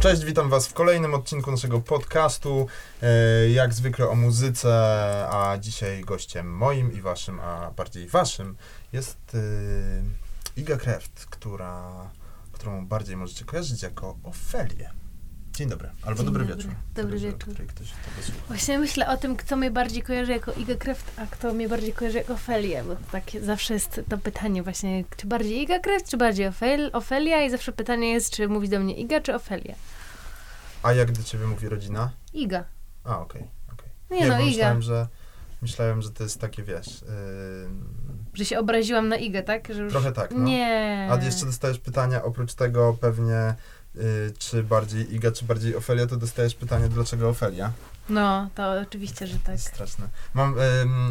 Cześć, witam Was w kolejnym odcinku naszego podcastu. E, Jak zwykle o muzyce, a dzisiaj gościem moim i Waszym, a bardziej Waszym jest e, Iga Kreft, która, którą bardziej możecie kojarzyć jako Ofelię. Dzień dobry, albo Dzień dobry, dobry. wieczór. Dobry wieczór. Właśnie myślę o tym, kto mnie bardziej kojarzy jako Iga Kreft, a kto mnie bardziej kojarzy jako Ofelię, bo tak zawsze jest to pytanie właśnie, czy bardziej Iga Kreft, czy bardziej Ofel Ofelia i zawsze pytanie jest, czy mówi do mnie Iga, czy Ofelia. A jak do Ciebie mówi rodzina? Iga. A, okej, okej. Nie, no, Iga. myślałem, że, myślałem, że to jest takie, wiesz... Yy, Że się obraziłam na Igę, tak? Że już... Trochę tak, no. Nie. A jeszcze dostajesz pytania, oprócz tego pewnie, czy bardziej Iga, czy bardziej Ofelia, to dostajesz pytanie, dlaczego Ofelia? No, to oczywiście, że tak. straszne. Mam,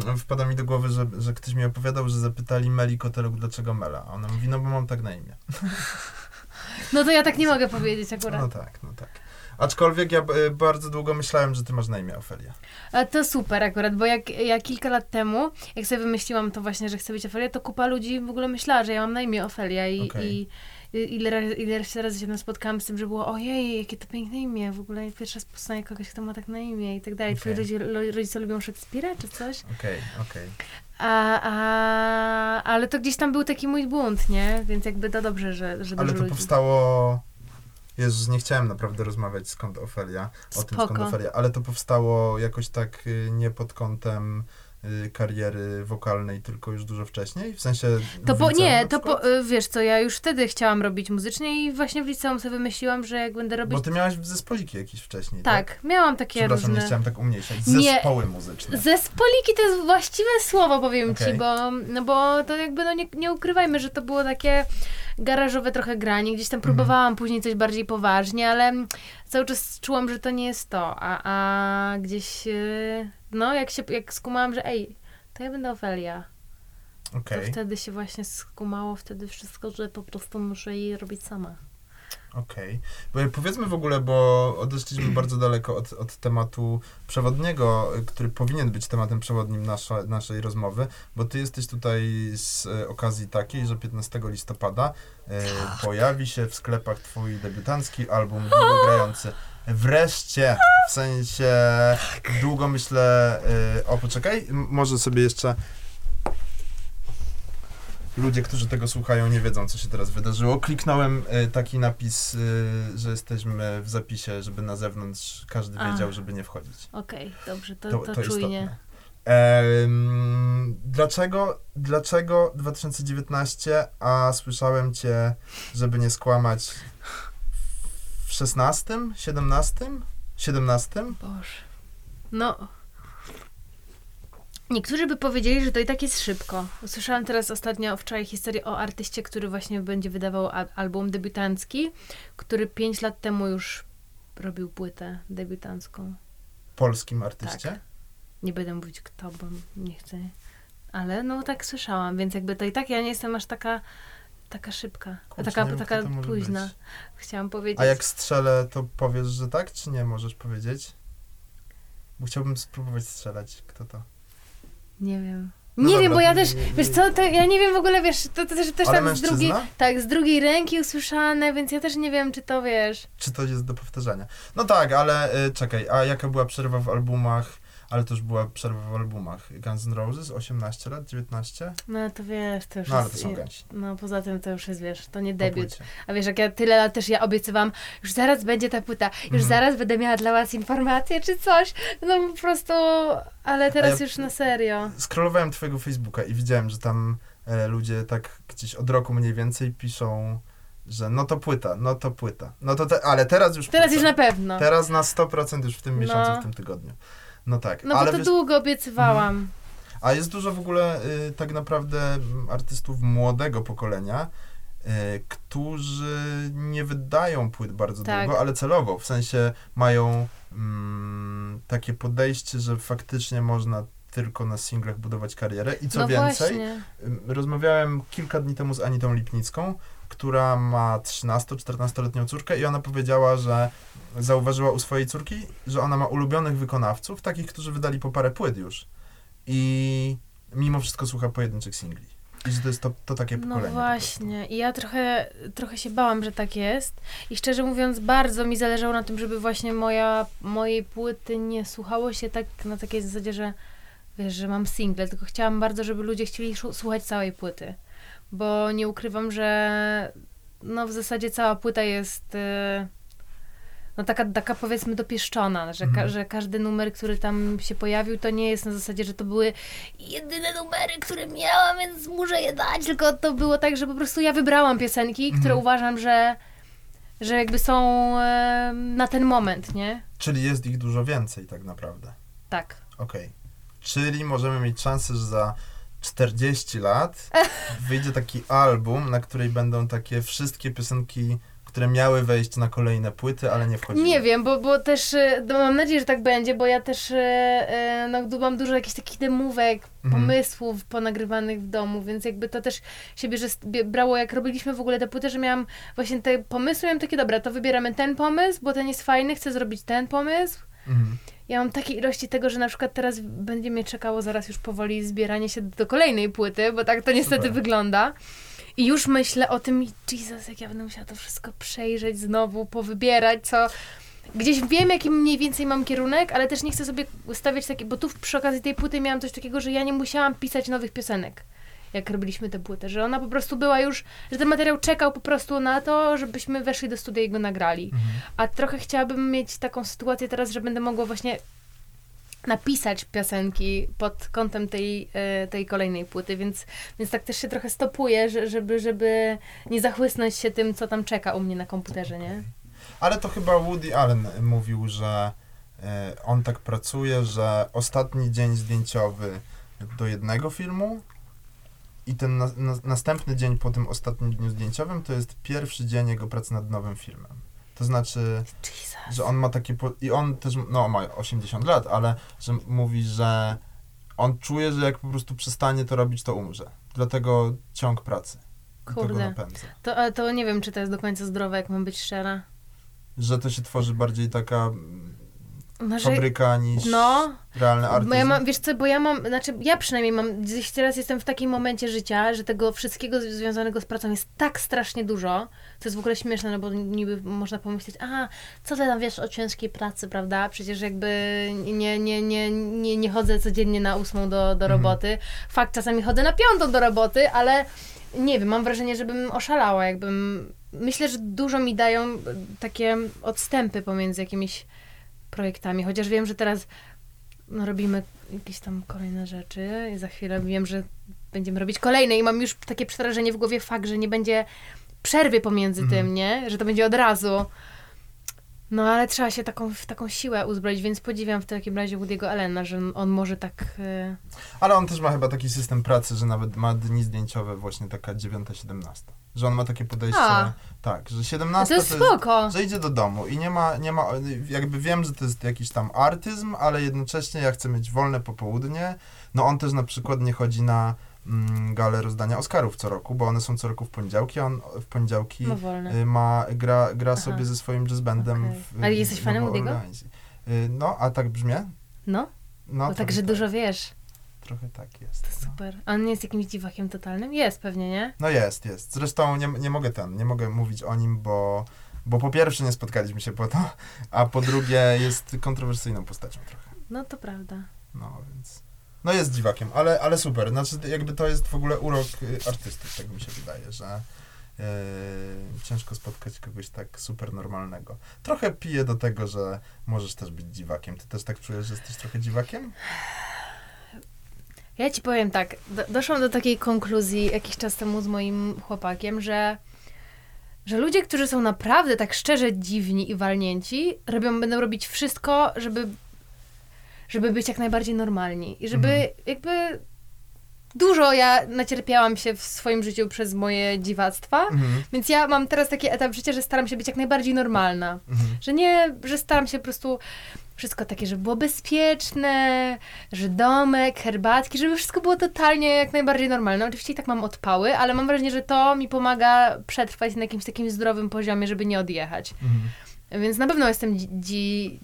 ym, wpada mi do głowy, że, że ktoś mi opowiadał, że zapytali Meli Koteluk, dlaczego Mela. A ona mówi, no bo mam tak na imię. No to ja tak nie mogę powiedzieć akurat. No tak, no tak. Aczkolwiek ja y, bardzo długo myślałem, że ty masz na imię Ofelia. A to super akurat, bo jak ja kilka lat temu, jak sobie wymyśliłam to właśnie, że chcę być Ofelia, to kupa ludzi w ogóle myślała, że ja mam na imię Ofelia i, i i ile, razy- ile razy się tam spotkałam z tym, że było ojej, jakie to piękne imię, w ogóle pierwszy raz poznaję kogoś, kto ma tak na imię i tak dalej. Twoi Okej. rodzice, rodzice lubią Szekspira czy coś? Okej, okej. A, a, ale to gdzieś tam był taki mój bunt, nie? Więc jakby to dobrze, że, że Ale to ludzi. powstało... Jezus, nie chciałem naprawdę rozmawiać skąd Ofelia, o tym skąd Spoko. Ofelia, ale to powstało jakoś tak y, nie pod kątem y, kariery wokalnej, tylko już dużo wcześniej, w sensie To po, nie, to po, y, wiesz co, ja już wtedy chciałam robić muzycznie i właśnie w liceum sobie wymyśliłam, że jak będę robić Bo ty miałaś zespoliki jakieś wcześniej, tak? Tak, miałam takie Przepraszam, różne... nie chciałem tak umniejszać. Nie. Zespoły muzyczne. Zespoliki to jest właściwe słowo, powiem Okej. ci, bo, no bo to jakby, no nie, nie ukrywajmy, że to było takie garażowe trochę granie, gdzieś tam Mhm. próbowałam później coś bardziej poważnie, ale cały czas czułam, że to nie jest to, a, a gdzieś, yy, no jak się, jak skumałam, że ej, to ja będę Ofelia, Okej, to wtedy się właśnie skumało wtedy wszystko, że po prostu muszę jej robić sama. Okej. Bo Powiedzmy w ogóle, bo odeszliśmy bardzo daleko od, od tematu przewodniego, który powinien być tematem przewodnim nasza, naszej rozmowy, bo ty jesteś tutaj z e, okazji takiej, że 15 listopada e, Tak. pojawi się w sklepach twój debiutancki album długogrający. Wreszcie, w sensie Tak. długo myślę, y, o poczekaj, może sobie jeszcze ludzie, którzy tego słuchają nie wiedzą, co się teraz wydarzyło. Kliknąłem y, taki napis, y, że jesteśmy w zapisie, żeby na zewnątrz każdy A. wiedział, żeby nie wchodzić. Okej, dobrze, to, To, to, to czujnie. Em, dlaczego, dlaczego 2019, a słyszałem cię, żeby nie skłamać, w 16, 17, 17? Boże. No. Niektórzy by powiedzieli, że to i tak jest szybko. Usłyszałam teraz ostatnio wczoraj historię o artyście, który właśnie będzie wydawał al- album debiutancki, który 5 lat temu już robił płytę debiutancką. Polskim artyście? Tak. Nie będę mówić kto, bo nie chcę. Ale no tak słyszałam, więc jakby to i tak ja nie jestem aż taka taka szybka. Kurczę, taka wiem, taka późna. być. Chciałam powiedzieć. A jak strzelę, to powiesz, że tak, czy nie możesz powiedzieć? Bo chciałbym spróbować strzelać, kto to. Nie wiem. No nie dobra, wiem, bo ja też, nie- nie- wiesz co, to ja nie wiem w ogóle, wiesz, to, to też, też tak z drugiej, tak, z drugiej ręki usłyszane, więc ja też nie wiem, czy to, wiesz, Czy to jest do powtarzania? No tak, ale y, czekaj, a jaka była przerwa w albumach? Ale to już była przerwa w albumach. Guns N' Roses, 18 lat, 19? no to wiesz, to już No ale to jest, są gęsi. no poza tym to już jest, wiesz, to nie debiut. A wiesz, jak ja tyle lat też ja obiecywałam, już zaraz będzie ta płyta, już Mhm. zaraz będę miała dla was informacje czy coś, no po prostu, ale teraz ja- już na serio. Scrollowałem twojego Facebooka i widziałem, że tam e, ludzie tak gdzieś od roku mniej więcej piszą, że no to płyta, no to płyta. No to te, ale teraz już Teraz płyta. już na pewno. Teraz na 100% już w tym miesiącu, No. w tym tygodniu. No tak, No bo ale to wiesz, długo obiecywałam. A jest dużo w ogóle y, tak naprawdę artystów młodego pokolenia, y, którzy nie wydają płyt bardzo Tak. długo, ale celowo, w sensie mają mm, takie podejście, że faktycznie można tylko na singlach budować karierę i co no więcej, właśnie. Ym, Rozmawiałem kilka dni temu z Anitą Lipnicką, która ma 13-14-letnią córkę i ona powiedziała, że zauważyła u swojej córki, że ona ma ulubionych wykonawców, takich, którzy wydali po parę płyt już. I mimo wszystko słucha pojedynczych singli. I że to jest to, to takie No pokolenie. po właśnie. I ja trochę, trochę się bałam, że tak jest. I szczerze mówiąc, bardzo mi zależało na tym, żeby właśnie moja, mojej płyty nie słuchało się tak na takiej zasadzie, że wiesz, że mam single, tylko chciałam bardzo, żeby ludzie chcieli słuchać całej płyty. Bo nie ukrywam, że no w zasadzie cała płyta jest y, no taka, taka powiedzmy dopieszczona, że, ka- Mhm. że każdy numer, który tam się pojawił, to nie jest na zasadzie, że to były jedyne numery, które miałam, więc muszę je dać, tylko to było tak, że po prostu ja wybrałam piosenki, które Mhm. uważam, że, że jakby są e, na ten moment, nie? Czyli jest ich dużo więcej tak naprawdę. Tak. Okej. Czyli możemy mieć szansę, że za 40 lat wyjdzie taki album, na której będą takie wszystkie piosenki, które miały wejść na kolejne płyty, ale nie wchodziły. Nie wiem, bo, bo też e, no mam nadzieję, że tak będzie, bo ja też e, e, no, mam dużo jakichś takich demówek, Mhm. pomysłów ponagrywanych w domu, więc jakby to też się bierze, brało, jak robiliśmy w ogóle te płyty, że miałam właśnie te pomysły, miałam takie, dobra, to wybieramy ten pomysł, bo ten jest fajny, chcę zrobić ten pomysł. Mhm. Ja mam takie ilości tego, że na przykład teraz będzie mnie czekało zaraz już powoli zbieranie się do kolejnej płyty, bo tak to niestety Super. wygląda. I już myślę o tym, Jesus, jak ja będę musiała to wszystko przejrzeć znowu, powybierać, co... Gdzieś wiem, jaki mniej więcej mam kierunek, ale też nie chcę sobie stawiać taki, bo tu przy okazji tej płyty miałam coś takiego, że ja nie musiałam pisać nowych piosenek, jak robiliśmy tę płytę, że ona po prostu była już, że ten materiał czekał po prostu na to, żebyśmy weszli do studia i go nagrali. Mhm. A trochę chciałabym mieć taką sytuację teraz, że będę mogła właśnie napisać piosenki pod kątem tej, e, tej kolejnej płyty, więc, więc tak też się trochę stopuję, że, żeby, żeby nie zachłysnąć się tym, co tam czeka u mnie na komputerze, nie? Ale to chyba Woody Allen mówił, że e, on tak pracuje, że ostatni dzień zdjęciowy do jednego filmu i ten na, na, następny dzień po tym ostatnim dniu zdjęciowym to jest pierwszy dzień jego pracy nad nowym filmem. To znaczy, Jesus. że on ma takie. Po, I on też, no, ma 80 lat, ale że mówi, że on czuje, że jak po prostu przestanie to robić, to umrze. Dlatego ciąg pracy. Kurde. To, to nie wiem, czy to jest do końca zdrowe, jak mam być szczera. Że to się tworzy bardziej taka mm, No, fabryka niż no, realny artyzm. bo ja mam, wiesz co, bo ja mam, znaczy ja przynajmniej mam, gdzieś teraz jestem w takim momencie życia, że tego wszystkiego związanego z pracą jest tak strasznie dużo, to jest w ogóle śmieszne, no bo niby można pomyśleć, a co ty tam wiesz o ciężkiej pracy, prawda? Przecież jakby nie, nie, nie, nie, nie chodzę codziennie na ósmą do, do Mhm. roboty. Fakt, czasami chodzę na piątą do roboty, ale nie wiem, mam wrażenie, żebym oszalała, jakbym... Myślę, że dużo mi dają e, takie odstępy pomiędzy jakimiś projektami, chociaż wiem, że teraz no, robimy jakieś tam kolejne rzeczy i za chwilę wiem, że będziemy robić kolejne i mam już takie przerażenie w głowie fakt, że nie będzie przerwy pomiędzy Mhm. tym, nie? Że to będzie od razu. No ale trzeba się taką, w taką siłę uzbroić, więc podziwiam w takim razie Woody'ego Allena, że on może tak... e, Ale on też ma chyba taki system pracy, że nawet ma dni zdjęciowe właśnie taka 9-17. Że on ma takie podejście, A. tak, że No 17 to jest spoko. że idzie do domu i nie ma, nie ma, jakby wiem, że to jest jakiś tam artyzm, ale jednocześnie ja chcę mieć wolne popołudnie. No on też na przykład nie chodzi na mm, galę rozdania Oscarów co roku, bo one są co roku w poniedziałki, a on w poniedziałki No wolne. y, ma, gra, gra Aha. sobie ze swoim jazz bandem. Okej. w- Ale jesteś fanem Woody'ego? Y, No, a tak brzmię? No, No, bo także tak, dużo wiesz. Trochę tak jest. No. super. A on nie jest jakimś dziwakiem totalnym? Jest pewnie, nie? No jest, jest. Zresztą nie, nie mogę ten, nie mogę mówić o nim, bo, bo po pierwsze nie spotkaliśmy się po to, a po drugie jest kontrowersyjną postacią trochę. No to prawda. No więc. No jest dziwakiem, ale, ale super. Znaczy jakby to jest w ogóle urok y, artystów, tak mi się wydaje, że yy, ciężko spotkać kogoś tak super normalnego. Trochę piję do tego, że możesz też być dziwakiem. Ty też tak czujesz, że jesteś trochę dziwakiem? Ja ci powiem tak, do, doszłam do takiej konkluzji jakiś czas temu z moim chłopakiem, że, że ludzie, którzy są naprawdę tak szczerze dziwni i walnięci, robią, będą robić wszystko, żeby, żeby być jak najbardziej normalni. I żeby Mhm. jakby dużo ja nacierpiałam się w swoim życiu przez moje dziwactwa, Mhm. więc ja mam teraz taki etap życia, że staram się być jak najbardziej normalna. Mhm. Że nie, że staram się po prostu wszystko takie, żeby było bezpieczne, że domek, herbatki, żeby wszystko było totalnie jak najbardziej normalne. Oczywiście i tak mam odpały, ale mam wrażenie, że to mi pomaga przetrwać na jakimś takim zdrowym poziomie, żeby nie odjechać. Mhm. Więc na pewno jestem dzi-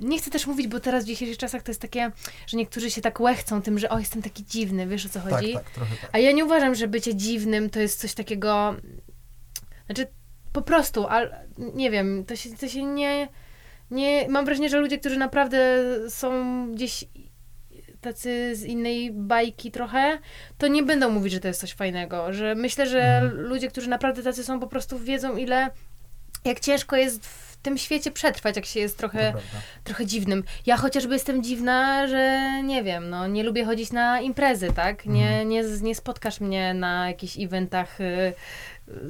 nie chcę też mówić, bo teraz w dzisiejszych czasach to jest takie, że niektórzy się tak łechcą tym, że o, jestem taki dziwny, wiesz o co chodzi? Tak, tak, trochę tak. A ja nie uważam, że bycie dziwnym to jest coś takiego. Znaczy, po prostu, ale nie wiem, to się, to się nie, nie. Mam wrażenie, że ludzie, którzy naprawdę są gdzieś tacy z innej bajki trochę, to nie będą mówić, że to jest coś fajnego. Że myślę, że Mhm. ludzie, którzy naprawdę tacy są, po prostu wiedzą, ile. Jak ciężko jest w tym świecie przetrwać, jak się jest trochę trochę dziwnym. Ja chociażby jestem dziwna, że nie wiem, no nie lubię chodzić na imprezy, tak? Nie, Mhm. nie, nie spotkasz mnie na jakichś eventach y,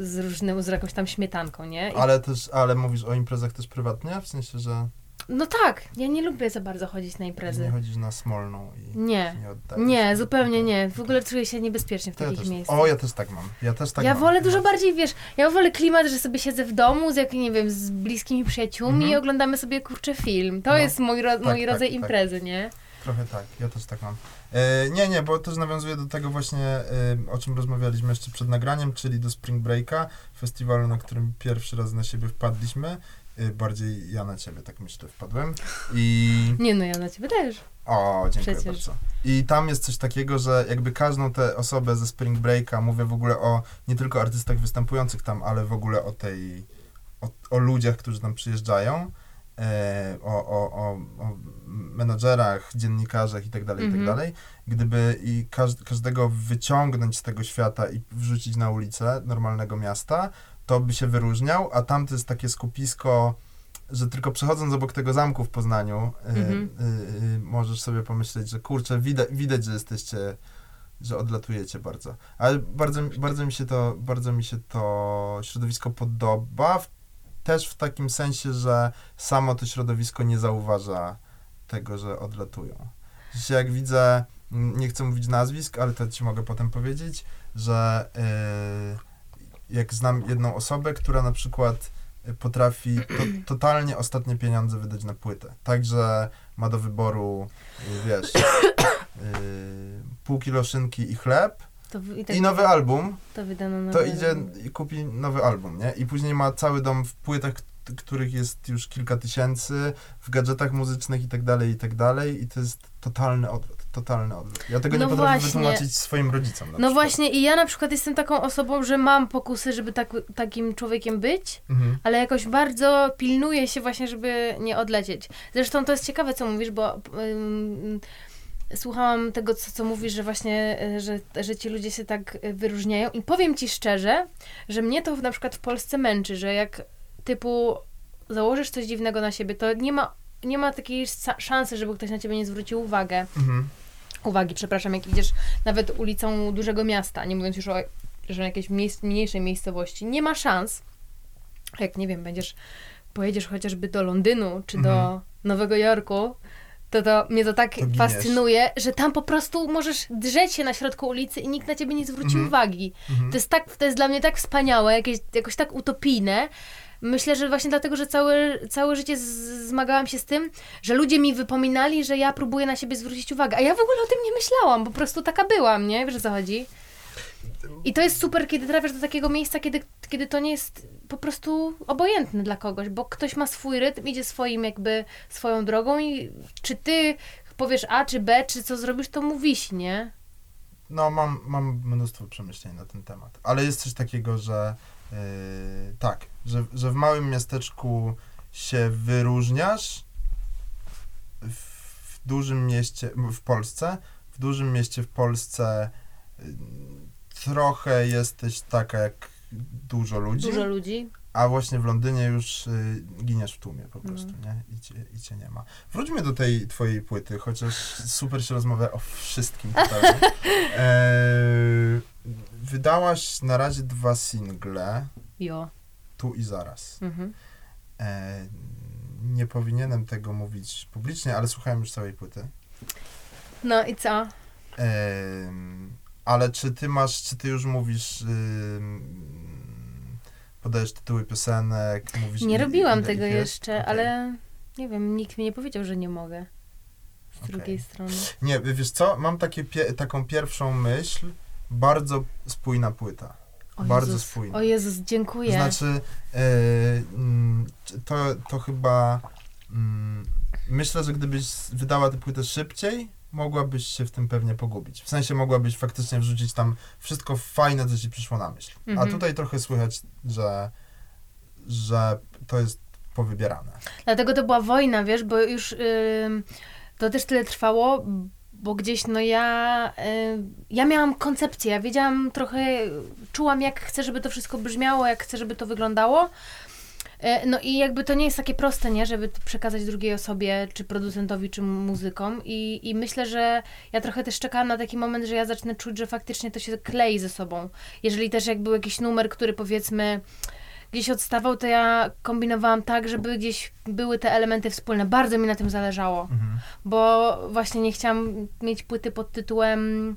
z różnym, z jakąś tam śmietanką, nie? I, Ale też, ale mówisz o imprezach też prywatnie? W sensie, że no tak, ja nie lubię za bardzo chodzić na nie imprezy. chodzisz na smolną i Nie. nie. Nie, zupełnie nie. W ogóle czuję się niebezpiecznie w To ja takich też, miejscach. o, ja też tak mam. Ja też tak ja mam. wolę dużo bardziej, wiesz, ja wolę klimat, że sobie siedzę w domu z jakimi, nie wiem, z bliskimi przyjaciółmi Mhm. i oglądamy sobie kurczę film. To No. jest mój, ro- mój tak, rodzaj tak. imprezy, nie? Trochę tak, ja też tak mam. E, nie, nie, bo też nawiązuję do tego właśnie, e, o czym rozmawialiśmy jeszcze przed nagraniem, czyli do Spring Breaka, festiwalu, na którym pierwszy raz na siebie wpadliśmy. E, bardziej ja na ciebie, tak myślę, wpadłem. I... Nie no, ja na ciebie też. O, dziękuję Przecież. bardzo. I tam jest coś takiego, że jakby każdą tę osobę ze Spring Breaka, mówię w ogóle o nie tylko artystach występujących tam, ale w ogóle o tej, o, o ludziach, którzy tam przyjeżdżają, e, o, o, o, o menadżerach, dziennikarzach i tak dalej, i tak Mhm. dalej. Gdyby i każ, każdego wyciągnąć z tego świata i wrzucić na ulicę normalnego miasta, to by się wyróżniał, a tam to jest takie skupisko że tylko przechodząc obok tego zamku w Poznaniu, y, Mhm. y, y, możesz sobie pomyśleć, że kurczę, widać, widać, że jesteście, że odlatujecie bardzo. Ale bardzo, mi- bardzo mi się to, bardzo mi się to środowisko podoba, w, też w takim sensie, że samo to środowisko nie zauważa tego, że odlatują. Że jak widzę, nie chcę mówić nazwisk, ale to ci mogę potem powiedzieć, że y, jak znam jedną osobę, która na przykład y, potrafi to, totalnie ostatnie pieniądze wydać na płytę. Także ma do wyboru, y, wiesz, y, pół kilo szynki i chleb i tak i nowy album, to wydano to idzie i kupi nowy album, nie? I później ma cały dom w płytach, których jest już kilka tysięcy, w gadżetach muzycznych i tak dalej, i tak dalej. I to jest totalny odwrót, totalny odwrót. Ja tego No nie potrafię właśnie. wytłumaczyć swoim rodzicom. No przykład. właśnie i ja na przykład jestem taką osobą, że mam pokusy, żeby tak, takim człowiekiem być, Mhm. ale jakoś bardzo pilnuję się właśnie, żeby nie odlecieć. Zresztą to jest ciekawe, co mówisz, bo ym, słuchałam tego, co, co mówisz, że właśnie, y, że, że ci ludzie się tak y, wyróżniają i powiem ci szczerze, że mnie to na przykład w Polsce męczy, że jak typu założysz coś dziwnego na siebie, to nie ma, nie ma takiej szansy, żeby ktoś na ciebie nie zwrócił uwagę Mhm. Uwagi, przepraszam, jak idziesz nawet ulicą dużego miasta, nie mówiąc już o że jakiejś mniejszej miejscowości, nie ma szans. Jak nie wiem, będziesz, pojedziesz chociażby do Londynu czy do Mhm. Nowego Jorku, to, to mnie to tak To fascynuje, że tam po prostu możesz drzeć się na środku ulicy i nikt na ciebie nie zwróci Mhm. uwagi. Mhm. To jest, tak, to jest dla mnie tak wspaniałe, jakieś, jakoś tak utopijne. Myślę, że właśnie dlatego, że całe, całe życie zmagałam się z tym, że ludzie mi wypominali, że ja próbuję na siebie zwrócić uwagę. A ja w ogóle o tym nie myślałam, po prostu taka byłam, nie? Wiesz o co chodzi? I to jest super, kiedy trafiasz do takiego miejsca, kiedy, kiedy to nie jest po prostu obojętne dla kogoś, bo ktoś ma swój rytm, idzie swoim jakby, swoją drogą i czy ty powiesz A czy B, czy co zrobisz, to mu wisi, nie? No, mam, mam mnóstwo przemyśleń na ten temat. Ale jest coś takiego, że tak, że, że w małym miasteczku się wyróżniasz, w, dużym mieście, w Polsce, w dużym mieście w Polsce yy, trochę jesteś taka jak dużo ludzi, Dużo ludzi. a właśnie w Londynie już y, giniesz w tłumie po prostu, No. nie? I cię, I cię nie ma. Wróćmy do tej twojej płyty, chociaż super się rozmawia o wszystkim tutaj. e, wydałaś na razie dwa single, Jo. tu i zaraz. Mhm. E, nie powinienem tego mówić publicznie, ale słuchałem już całej płyty. No i co? Em, ale czy ty masz, czy ty już mówisz, ym, podajesz tytuły piosenek, mówisz Nie ile- robiłam ile tego jeszcze, Okej. ale nie wiem, nikt mi nie powiedział, że nie mogę. Z Okej. drugiej strony. Nie, wiesz co, mam takie pie- taką pierwszą myśl, bardzo spójna płyta. O Bardzo Jezus, spójna. O Jezus, dziękuję. Znaczy, mm, to, to chyba mm, myślę, że gdybyś wydała tę płytę szybciej, mogłabyś się w tym pewnie pogubić. W sensie mogłabyś faktycznie wrzucić tam wszystko fajne, co ci przyszło na myśl. Mhm. A tutaj trochę słychać, że, że to jest powybierane. Dlatego to była wojna, wiesz, bo już ym, to też tyle trwało, bo gdzieś no ja, y, ja miałam koncepcję, ja wiedziałam trochę, czułam jak chcę, żeby to wszystko brzmiało, jak chcę, żeby to wyglądało. Y, No i jakby to nie jest takie proste, nie, żeby przekazać drugiej osobie, czy producentowi, czy muzykom. I, I myślę, że ja trochę też czekałam na taki moment, że ja zacznę czuć, że faktycznie to się klei ze sobą. Jeżeli też jak był jakiś numer, który powiedzmy gdzieś odstawał, to ja kombinowałam tak, żeby gdzieś były te elementy wspólne. Bardzo mi na tym zależało, Mhm. bo właśnie nie chciałam mieć płyty pod tytułem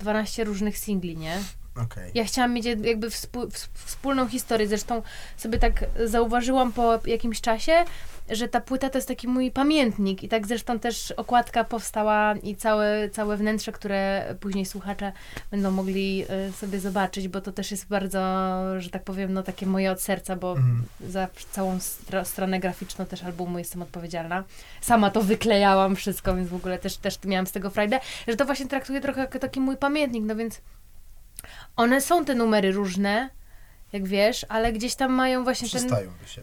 12 różnych singli, nie? Okej. Ja chciałam mieć jakby współ, wspólną historię. Zresztą sobie tak zauważyłam po jakimś czasie, że ta płyta to jest taki mój pamiętnik. I tak zresztą też okładka powstała i całe, całe wnętrze, które później słuchacze będą mogli y, sobie zobaczyć, bo to też jest bardzo, że tak powiem, no takie moje od serca, bo Mhm. za całą stro- stronę graficzną też albumu jestem odpowiedzialna. Sama to wyklejałam wszystko, więc w ogóle też, też miałam z tego frajdę, że to właśnie traktuję trochę jako taki mój pamiętnik, no więc one są te numery różne, jak wiesz, ale gdzieś tam mają właśnie ten,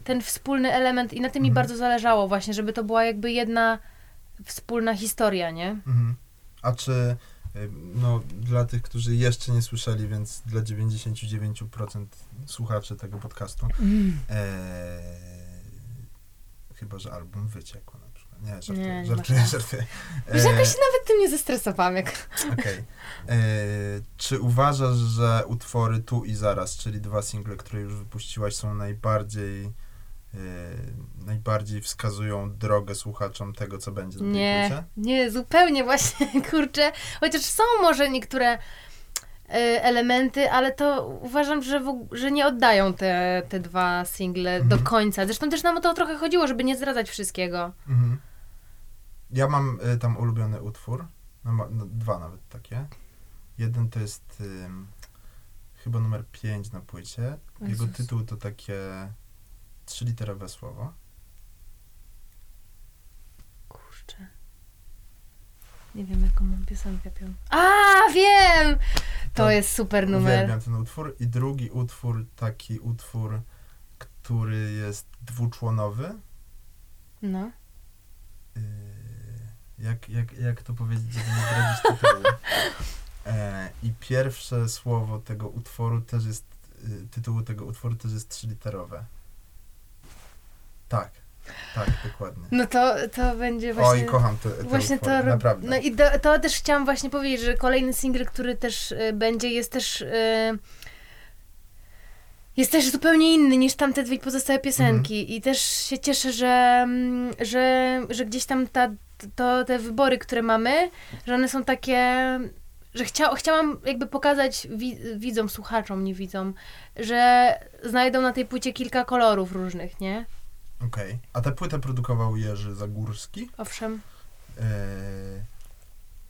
ten wspólny element i na tym mi Mhm. bardzo zależało właśnie, żeby to była jakby jedna wspólna historia, nie? Mhm. A czy y, no, dla tych, którzy jeszcze nie słyszeli, więc dla 99% słuchaczy tego podcastu, e, chyba, że album wyciekł przykład. Nie, żartuję, Nie, nie żartuję, szans. żartuję. E, jakoś się nawet tym nie zestresowałam, jak... Okej. E, Czy uważasz, że utwory Tu i Zaraz, czyli dwa single, które już wypuściłaś, są najbardziej e, najbardziej wskazują drogę słuchaczom tego, co będzie na tej Nie, płycie? nie, zupełnie właśnie, kurczę. Chociaż są może niektóre elementy, ale to uważam, że, w, że nie oddają te, te dwa single Mhm. do końca. Zresztą też nam o to trochę chodziło, żeby nie zdradzać wszystkiego. Mhm. Ja mam y, tam ulubiony utwór, no, ma, no, dwa nawet takie. Jeden to jest ym, chyba numer 5 na płycie. Jego Jezus. tytuł to takie trzyliterowe słowo. Kurczę. Nie wiem, jaką mam piosenkę pią. A, wiem! To To jest super numer. Uwielbiam ten utwór. I drugi utwór, taki utwór, który jest dwuczłonowy. No. Yy, jak, jak, jak to powiedzieć, żeby nie zdradzić tytułu? E, I pierwsze słowo tego utworu też jest, y, tytułu tego utworu też jest trzyliterowe. Tak, tak, dokładnie. No to, to będzie właśnie... Oj, kocham te, te Właśnie utwory, to, naprawdę. no i to, to też chciałam właśnie powiedzieć, że kolejny single, który też y, będzie, jest też y, jest też zupełnie inny niż tamte dwie pozostałe piosenki Mhm. i też się cieszę, że, mm, że, że gdzieś tam ta, to, te wybory, które mamy, że one są takie, że chcia, chciałam jakby pokazać wi, widzom, słuchaczom, nie widzom, że znajdą na tej płycie kilka kolorów różnych, nie? Okej. A tę płytę produkował Jerzy Zagórski. Owszem. E,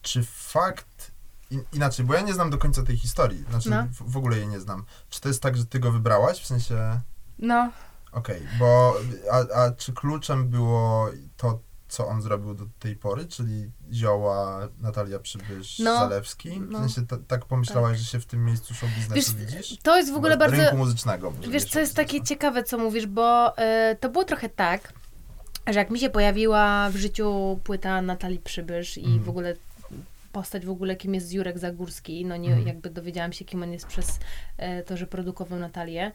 czy fakt. In, inaczej, bo ja nie znam do końca tej historii. Znaczy, No. w, w ogóle jej nie znam. Czy to jest tak, że ty go wybrałaś? W sensie. No, Okej, bo. A, a czy kluczem było to, co on zrobił do tej pory, czyli Zioła, Natalia Przybysz, No. Zalewski? W No. sensie ta, tak pomyślałaś, że się w tym miejscu show biznesu Wiesz, widzisz? to jest w ogóle Bo- bardzo... Rynku muzycznego. Wiesz, co jest takie ciekawe, co mówisz, bo e, to było trochę tak, że jak mi się pojawiła w życiu płyta Natalii Przybysz i Mhm. w ogóle postać w ogóle, kim jest Jurek Zagórski, no nie, Mhm. jakby dowiedziałam się, kim on jest przez e, to, że produkował Natalię,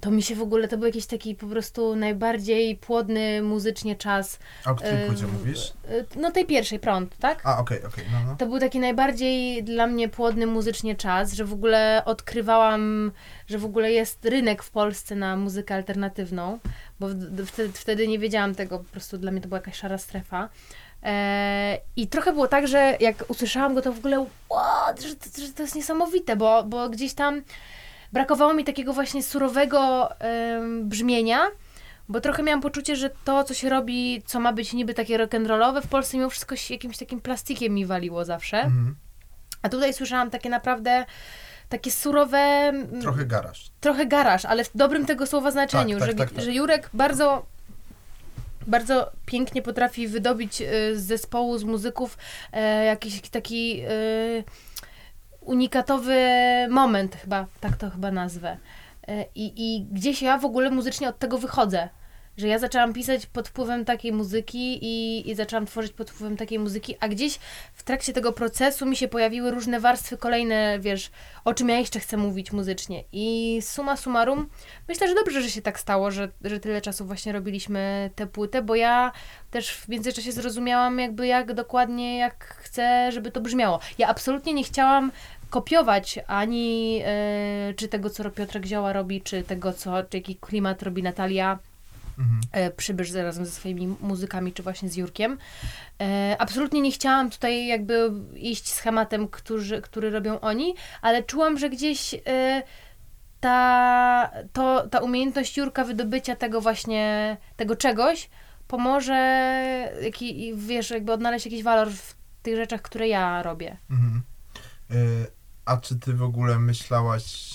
to mi się w ogóle, to był jakiś taki po prostu najbardziej płodny muzycznie czas. A o której płycie mówisz? e, No tej pierwszej, Prąd, tak? A, okej, okej, no, no. To był taki najbardziej dla mnie płodny muzycznie czas, że w ogóle odkrywałam, że w ogóle jest rynek w Polsce na muzykę alternatywną, bo wtedy, wtedy nie wiedziałam tego, po prostu dla mnie to była jakaś szara strefa. E, I trochę było tak, że jak usłyszałam go, to w ogóle what, że, to- że to jest niesamowite, bo, bo gdzieś tam brakowało mi takiego właśnie surowego brzmienia, bo trochę miałam poczucie, że to, co się robi, co ma być niby takie rock'n'rollowe, w Polsce mimo wszystko się jakimś takim plastikiem mi waliło zawsze. Mhm. A tutaj słyszałam takie naprawdę takie surowe, Trochę garaż. trochę garaż, ale w dobrym tego słowa znaczeniu, Tak, tak, że, tak, tak. że Jurek bardzo bardzo pięknie potrafi wydobyć y, z zespołu, z muzyków e, jakiś taki y, unikatowy moment chyba, tak to chyba nazwę. E, I, I gdzieś ja w ogóle muzycznie od tego wychodzę. Że ja zaczęłam pisać pod wpływem takiej muzyki i, i zaczęłam tworzyć pod wpływem takiej muzyki, a gdzieś w trakcie tego procesu mi się pojawiły różne warstwy kolejne, wiesz, o czym ja jeszcze chcę mówić muzycznie. I suma summarum, myślę, że dobrze, że się tak stało, że, że tyle czasu właśnie robiliśmy tę płytę, bo ja też w międzyczasie zrozumiałam jakby jak dokładnie, jak chcę, żeby to brzmiało. Ja absolutnie nie chciałam kopiować ani e, czy tego, co Piotrek Zioła robi, czy tego, co, czy jaki klimat robi Natalia Mhm. e, Przybysz razem ze swoimi muzykami, czy właśnie z Jurkiem. E, absolutnie nie chciałam tutaj jakby iść schematem, którzy, który robią oni, ale czułam, że gdzieś e, ta, to, ta umiejętność Jurka wydobycia tego właśnie, tego czegoś pomoże, jaki, wiesz, jakby odnaleźć jakiś walor w tych rzeczach, które ja robię. Mhm. A czy ty w ogóle myślałaś,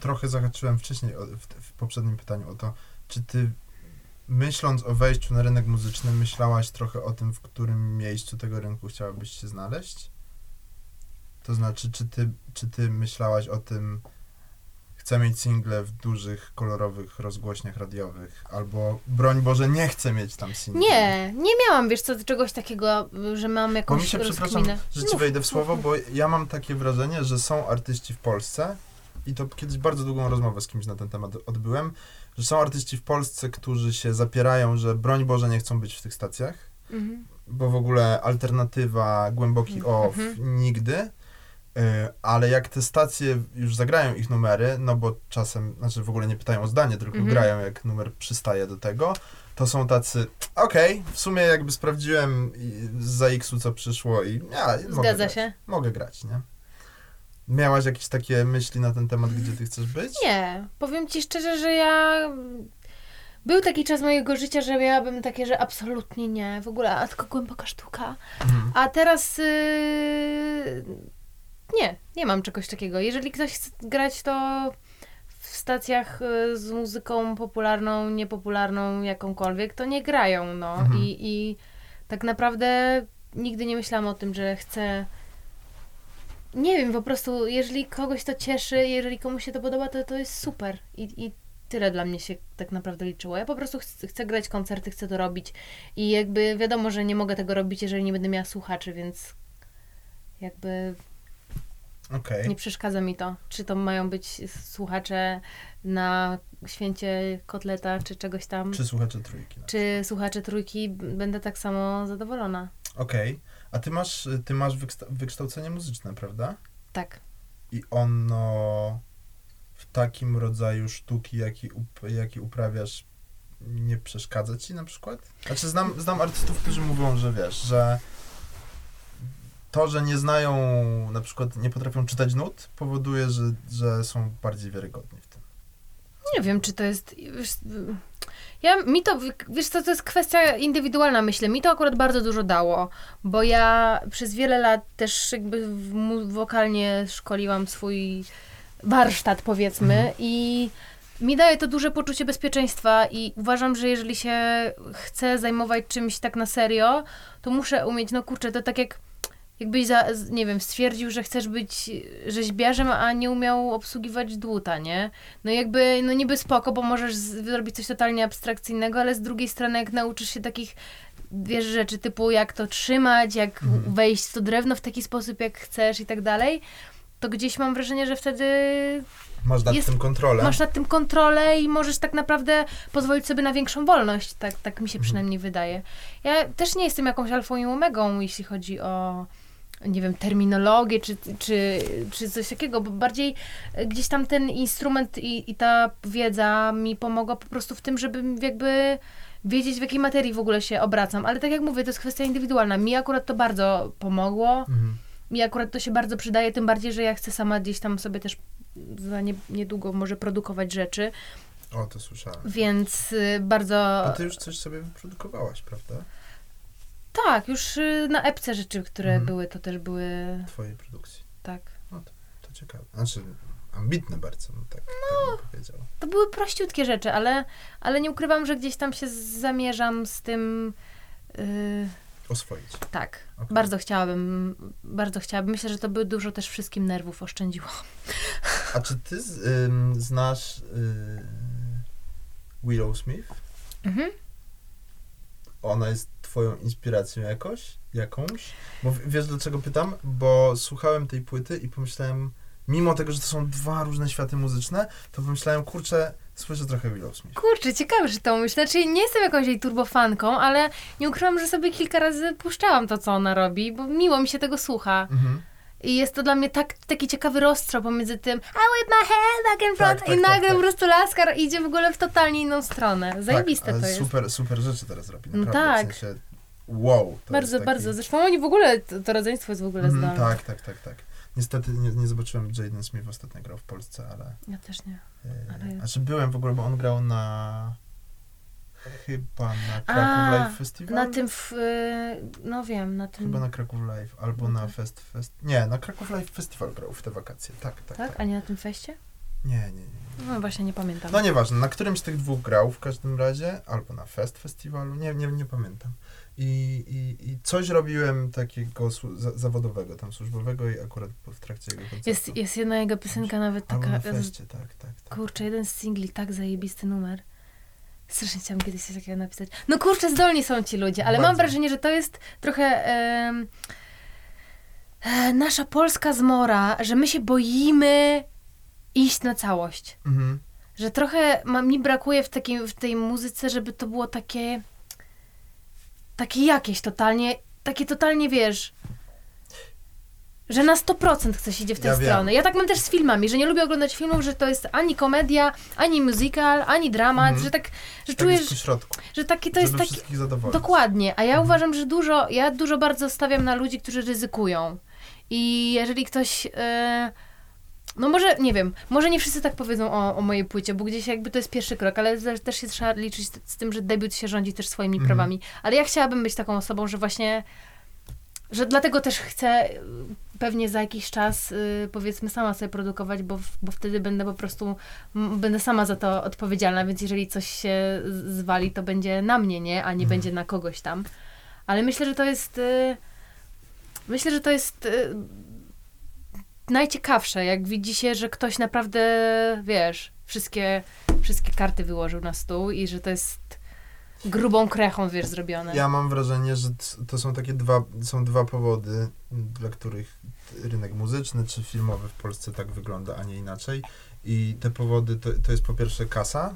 trochę zahaczyłem wcześniej o, w, w poprzednim pytaniu o to, czy ty myśląc o wejściu na rynek muzyczny, myślałaś trochę o tym, w którym miejscu tego rynku chciałabyś się znaleźć? To znaczy, czy ty, czy ty myślałaś o tym, chcę mieć single w dużych, kolorowych rozgłośniach radiowych, albo broń Boże, nie chcę mieć tam singli? Nie, nie miałam, wiesz co, czegoś takiego, że mam Bo mi jakąś się, przepraszam, że ci Mów, wejdę w słowo, mów. bo ja mam takie wrażenie, że są artyści w Polsce i to kiedyś bardzo długą rozmowę z kimś na ten temat odbyłem, że są artyści w Polsce, którzy się zapierają, że broń Boże nie chcą być w tych stacjach, Mhm. bo w ogóle alternatywa, głęboki off, Mhm. nigdy. Y, Ale jak te stacje już zagrają ich numery, no bo czasem, znaczy w ogóle nie pytają o zdanie, tylko Mhm. grają jak numer przystaje do tego, to są tacy, okej, w sumie jakby sprawdziłem za X-u co przyszło i ja, mogę Zgadza grać, się. Mogę grać, nie? Miałaś jakieś takie myśli na ten temat, gdzie ty chcesz być? Nie, powiem ci szczerze, że ja. Był taki czas mojego życia, że miałabym takie, że absolutnie nie, w ogóle, a tylko głęboka sztuka. Mhm. A teraz. Yy... Nie, nie mam czegoś takiego. Jeżeli ktoś chce grać, to w stacjach y, z muzyką popularną, niepopularną, jakąkolwiek, to nie grają, no. Mhm. I, I tak naprawdę nigdy nie myślałam o tym, że chcę. Nie wiem, po prostu, jeżeli kogoś to cieszy, jeżeli komuś się to podoba, to to jest super. I, i tyle dla mnie się tak naprawdę liczyło. Ja po prostu chcę, chcę grać koncerty, chcę to robić. I jakby wiadomo, że nie mogę tego robić, jeżeli nie będę miała słuchaczy, więc jakby Okej. nie przeszkadza mi to. Czy to mają być słuchacze na święcie kotleta, czy czegoś tam, Czy słuchacze trójki? czy słuchacze trójki, będę tak samo zadowolona. Okej. A ty masz, ty masz wykształcenie muzyczne, prawda? Tak. I ono w takim rodzaju sztuki, jaki, up, jaki uprawiasz, nie przeszkadza ci na przykład? Znaczy, znam, znam artystów, którzy mówią, że wiesz, że to, że nie znają, na przykład nie potrafią czytać nut, powoduje, że, że są bardziej wiarygodni. Nie wiem, czy to jest. Wiesz, ja, mi to, wiesz co, to jest kwestia indywidualna, myślę. Mi to akurat bardzo dużo dało, bo ja przez wiele lat też jakby wokalnie szkoliłam swój warsztat, powiedzmy, Mhm. i mi daje to duże poczucie bezpieczeństwa i uważam, że jeżeli się chcę zajmować czymś tak na serio, to muszę umieć, no kurczę, to tak jak jakbyś, za, nie wiem, stwierdził, że chcesz być rzeźbiarzem, a nie umiał obsługiwać dłuta, nie? No jakby, no niby spoko, bo możesz zrobić coś totalnie abstrakcyjnego, ale z drugiej strony jak nauczysz się takich, wiesz, rzeczy typu jak to trzymać, jak Mhm. wejść w to drewno w taki sposób, jak chcesz i tak dalej, to gdzieś mam wrażenie, że wtedy Masz nad Jest- tym kontrolę. masz nad tym kontrolę i możesz tak naprawdę pozwolić sobie na większą wolność. Tak, tak mi się Mhm. przynajmniej wydaje. Ja też nie jestem jakąś alfą i omegą, jeśli chodzi o nie wiem, terminologię czy, czy, czy coś takiego, bo bardziej gdzieś tam ten instrument i, i ta wiedza mi pomogła po prostu w tym, żeby jakby wiedzieć, w jakiej materii w ogóle się obracam. Ale tak jak mówię, to jest kwestia indywidualna. Mi akurat to bardzo pomogło. Mhm. Mi akurat to się bardzo przydaje, tym bardziej, że ja chcę sama gdzieś tam sobie też za nie, niedługo może produkować rzeczy, O, to słyszałem. więc y, bardzo... A ty już coś sobie wyprodukowałaś, prawda? Tak, już y, na epce rzeczy, które Mhm. były, to też były Twojej produkcji. tak. To ciekawe. Znaczy, ambitne bardzo, no tak, no. tak bym powiedział. To były prościutkie rzeczy, ale, ale nie ukrywam, że gdzieś tam się zamierzam z tym... Yy, Oswoić. Tak, okay. bardzo chciałabym, bardzo chciałabym. Myślę, że to by dużo też wszystkim nerwów oszczędziło. A czy ty z, ym, znasz y, Willow Smith? Mhm. Ona jest twoją inspiracją jakoś? Jakąś? Bo wiesz dlaczego pytam? Bo słuchałem tej płyty i pomyślałem, mimo tego, że to są dwa różne światy muzyczne, to pomyślałem, kurczę, słyszę trochę Willow Smith. Kurczę, ciekawe, że to myślę. Znaczy, nie jestem jakąś jej turbofanką, ale nie ukrywam, że sobie kilka razy puszczałam to, co ona robi, bo miło mi się tego słucha. Mhm. I jest to dla mnie tak, taki ciekawy rozstrzał pomiędzy tym I whip my head back in front tak, tak, i nagle tak, tak. po prostu laskar idzie w ogóle w totalnie inną stronę. Tak, Zajebiste to jest. Super, super rzeczy teraz robi, no naprawdę. No tak. W sensie, wow. bardzo, bardzo. Zresztą oni w ogóle, to, to rodzeństwo jest w ogóle mm. Tak, tak, tak, tak. Niestety nie, nie zobaczyłem Jaden Smith ostatnio grał w Polsce, ale... Ja też nie. E, ale... Znaczy byłem w ogóle, bo on grał na... Chyba na Kraków Live Festival? Na tym, w, y, no wiem, na tym... Chyba na Kraków Live, albo na Fest, Fest... Nie, na Kraków Live Festival grał w te wakacje, tak, tak. Tak? tak. A nie na tym feście? Nie, nie, nie. No właśnie nie pamiętam. No nieważne, na którymś z tych dwóch grał w każdym razie, albo na Fest Festiwalu, nie, nie, nie pamiętam. I, i, I coś robiłem takiego zawodowego, tam służbowego i akurat w trakcie jego koncertu. Jest, jest jedna jego piosenka nawet taka... na feście, tak, tak, tak. Kurczę, jeden z singli, tak zajebisty numer. Strasznie chciałam kiedyś coś takiego napisać. No kurczę, zdolni są ci ludzie, ale Bardzo. mam wrażenie, że to jest trochę... E, nasza polska zmora, że my się boimy iść na całość. Mhm. Że trochę ma, mi brakuje w, takim, w tej muzyce, żeby to było takie takie jakieś totalnie, takie totalnie, wiesz, że na 100% ktoś idzie w tę ja stronę. Ja tak mam też z filmami, że nie lubię oglądać filmów, że to jest ani komedia, ani musical, ani dramat, mm. że tak, że tak czujesz, że takie to jest taki... Dokładnie, a ja mm. uważam, że dużo, ja dużo bardzo stawiam na ludzi, którzy ryzykują. I jeżeli ktoś... Yy, no może, nie wiem, może nie wszyscy tak powiedzą o, o mojej płycie, bo gdzieś jakby to jest pierwszy krok, ale też się trzeba liczyć z tym, że debiut się rządzi też swoimi mhm. prawami. Ale ja chciałabym być taką osobą, że właśnie, że dlatego też chcę y, pewnie za jakiś czas, yy, powiedzmy, sama sobie produkować, bo, bo wtedy będę po prostu, m, będę sama za to odpowiedzialna, więc jeżeli coś się zwali, to będzie na mnie, nie? A nie mhm. będzie na kogoś tam. Ale myślę, że to jest... Yy, myślę, że to jest yy, najciekawsze, jak widzi się, że ktoś naprawdę, wiesz, wszystkie, wszystkie karty wyłożył na stół i że to jest grubą krechą, wiesz, zrobione. Ja mam wrażenie, że to są takie dwa, są dwa powody, dla których rynek muzyczny czy filmowy w Polsce tak wygląda, a nie inaczej. I te powody to, to jest po pierwsze kasa,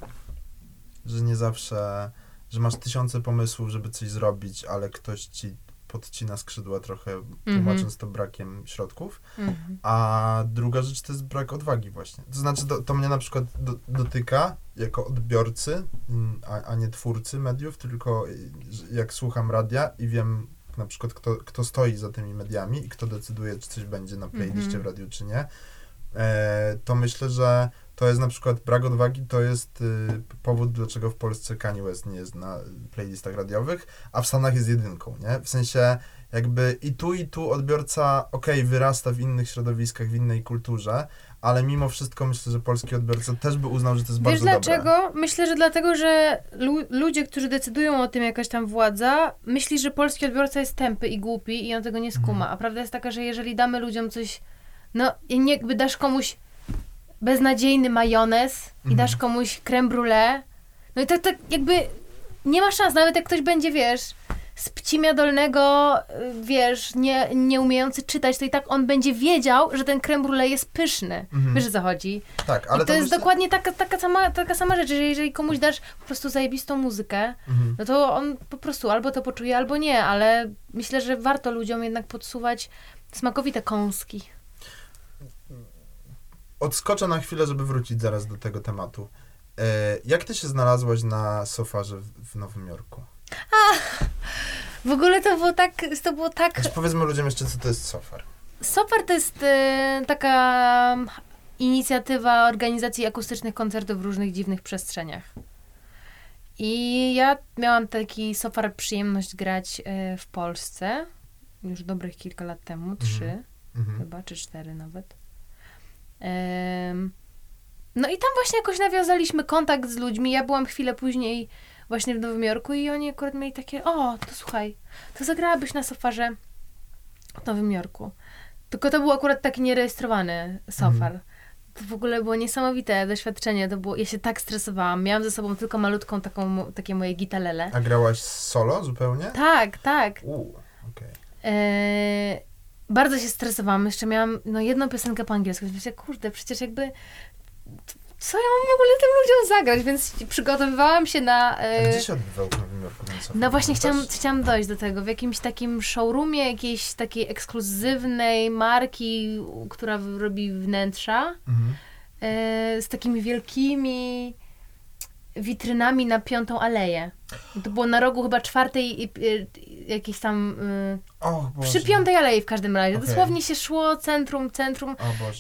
że nie zawsze, że masz tysiące pomysłów, żeby coś zrobić, ale ktoś ci podcina skrzydła trochę, mm -hmm. tłumacząc to brakiem środków. Mm -hmm. A druga rzecz to jest brak odwagi właśnie. To znaczy, to, to mnie na przykład do, dotyka jako odbiorcy, mm, a, a nie twórcy mediów, tylko jak słucham radia i wiem na przykład, kto, kto stoi za tymi mediami i kto decyduje, czy coś będzie na playliście mm -hmm. w radiu, czy nie, e, to myślę, że to jest na przykład brak odwagi, to jest y, powód, dlaczego w Polsce Kanye West nie jest na playlistach radiowych, a w Stanach jest jedynką, nie? W sensie jakby i tu, i tu odbiorca, okej, okay, wyrasta w innych środowiskach, w innej kulturze, ale mimo wszystko myślę, że polski odbiorca też by uznał, że to jest Wiesz bardzo dlaczego? Dobre. Myślę, że dlatego, że lu ludzie, którzy decydują o tym, jakaś tam władza, myśli, że polski odbiorca jest tępy i głupi i on tego nie skuma. Mhm. A prawda jest taka, że jeżeli damy ludziom coś, no jakby dasz komuś beznadziejny majonez mhm. i dasz komuś creme brulee, no i tak, tak jakby nie ma szans, nawet jak ktoś będzie, wiesz, z pcimia dolnego, y, wiesz, nie, nie umiejący czytać, to i tak on będzie wiedział, że ten creme brulee jest pyszny. Mhm. Wiesz, o co chodzi? Tak, ale I to, jest dokładnie taka, taka, sama, taka sama rzecz, że jeżeli komuś dasz po prostu zajebistą muzykę, mhm. no to on po prostu albo to poczuje, albo nie, ale myślę, że warto ludziom jednak podsuwać smakowite kąski odskoczę na chwilę, żeby wrócić zaraz do tego tematu. E, jak ty się znalazłaś na sofarze w, Nowym Jorku? A, w ogóle to było tak, to było tak... Znaczy powiedzmy ludziom jeszcze, co to jest sofar. Sofar to jest e, taka inicjatywa organizacji akustycznych koncertów w różnych dziwnych przestrzeniach. I ja miałam taki sofar przyjemność grać e, w Polsce już dobrych kilka lat temu, trzy mm -hmm. chyba, czy cztery nawet. No i tam właśnie jakoś nawiązaliśmy kontakt z ludźmi. Ja byłam chwilę później właśnie w Nowym Jorku i oni akurat mieli takie, o, to słuchaj, to zagrałabyś na sofarze w Nowym Jorku. Tylko to był akurat taki nierejestrowany sofar. To w ogóle było niesamowite doświadczenie. To było, ja się tak stresowałam. Miałam ze sobą tylko malutką taką, takie moje gitalele. A grałaś solo zupełnie? Tak, tak. Okej. Eee, bardzo się stresowałam. Jeszcze miałam no, jedną piosenkę po angielsku. Myślę, kurde, przecież jakby co ja mam w ogóle tym ludziom zagrać? Więc przygotowywałam się na... E, Gdzie się odbywał w Nowym Jorku no właśnie chciałam, chciałam dojść do tego. W jakimś takim showroomie jakiejś takiej ekskluzywnej marki, która robi wnętrza. Mhm. e, z takimi wielkimi witrynami na Piątą Aleję. To było na rogu chyba czwartej i y, jakiejś tam... Y, O Boże. przy Piątej Alei w każdym razie. Okej. Dosłownie się szło centrum, centrum.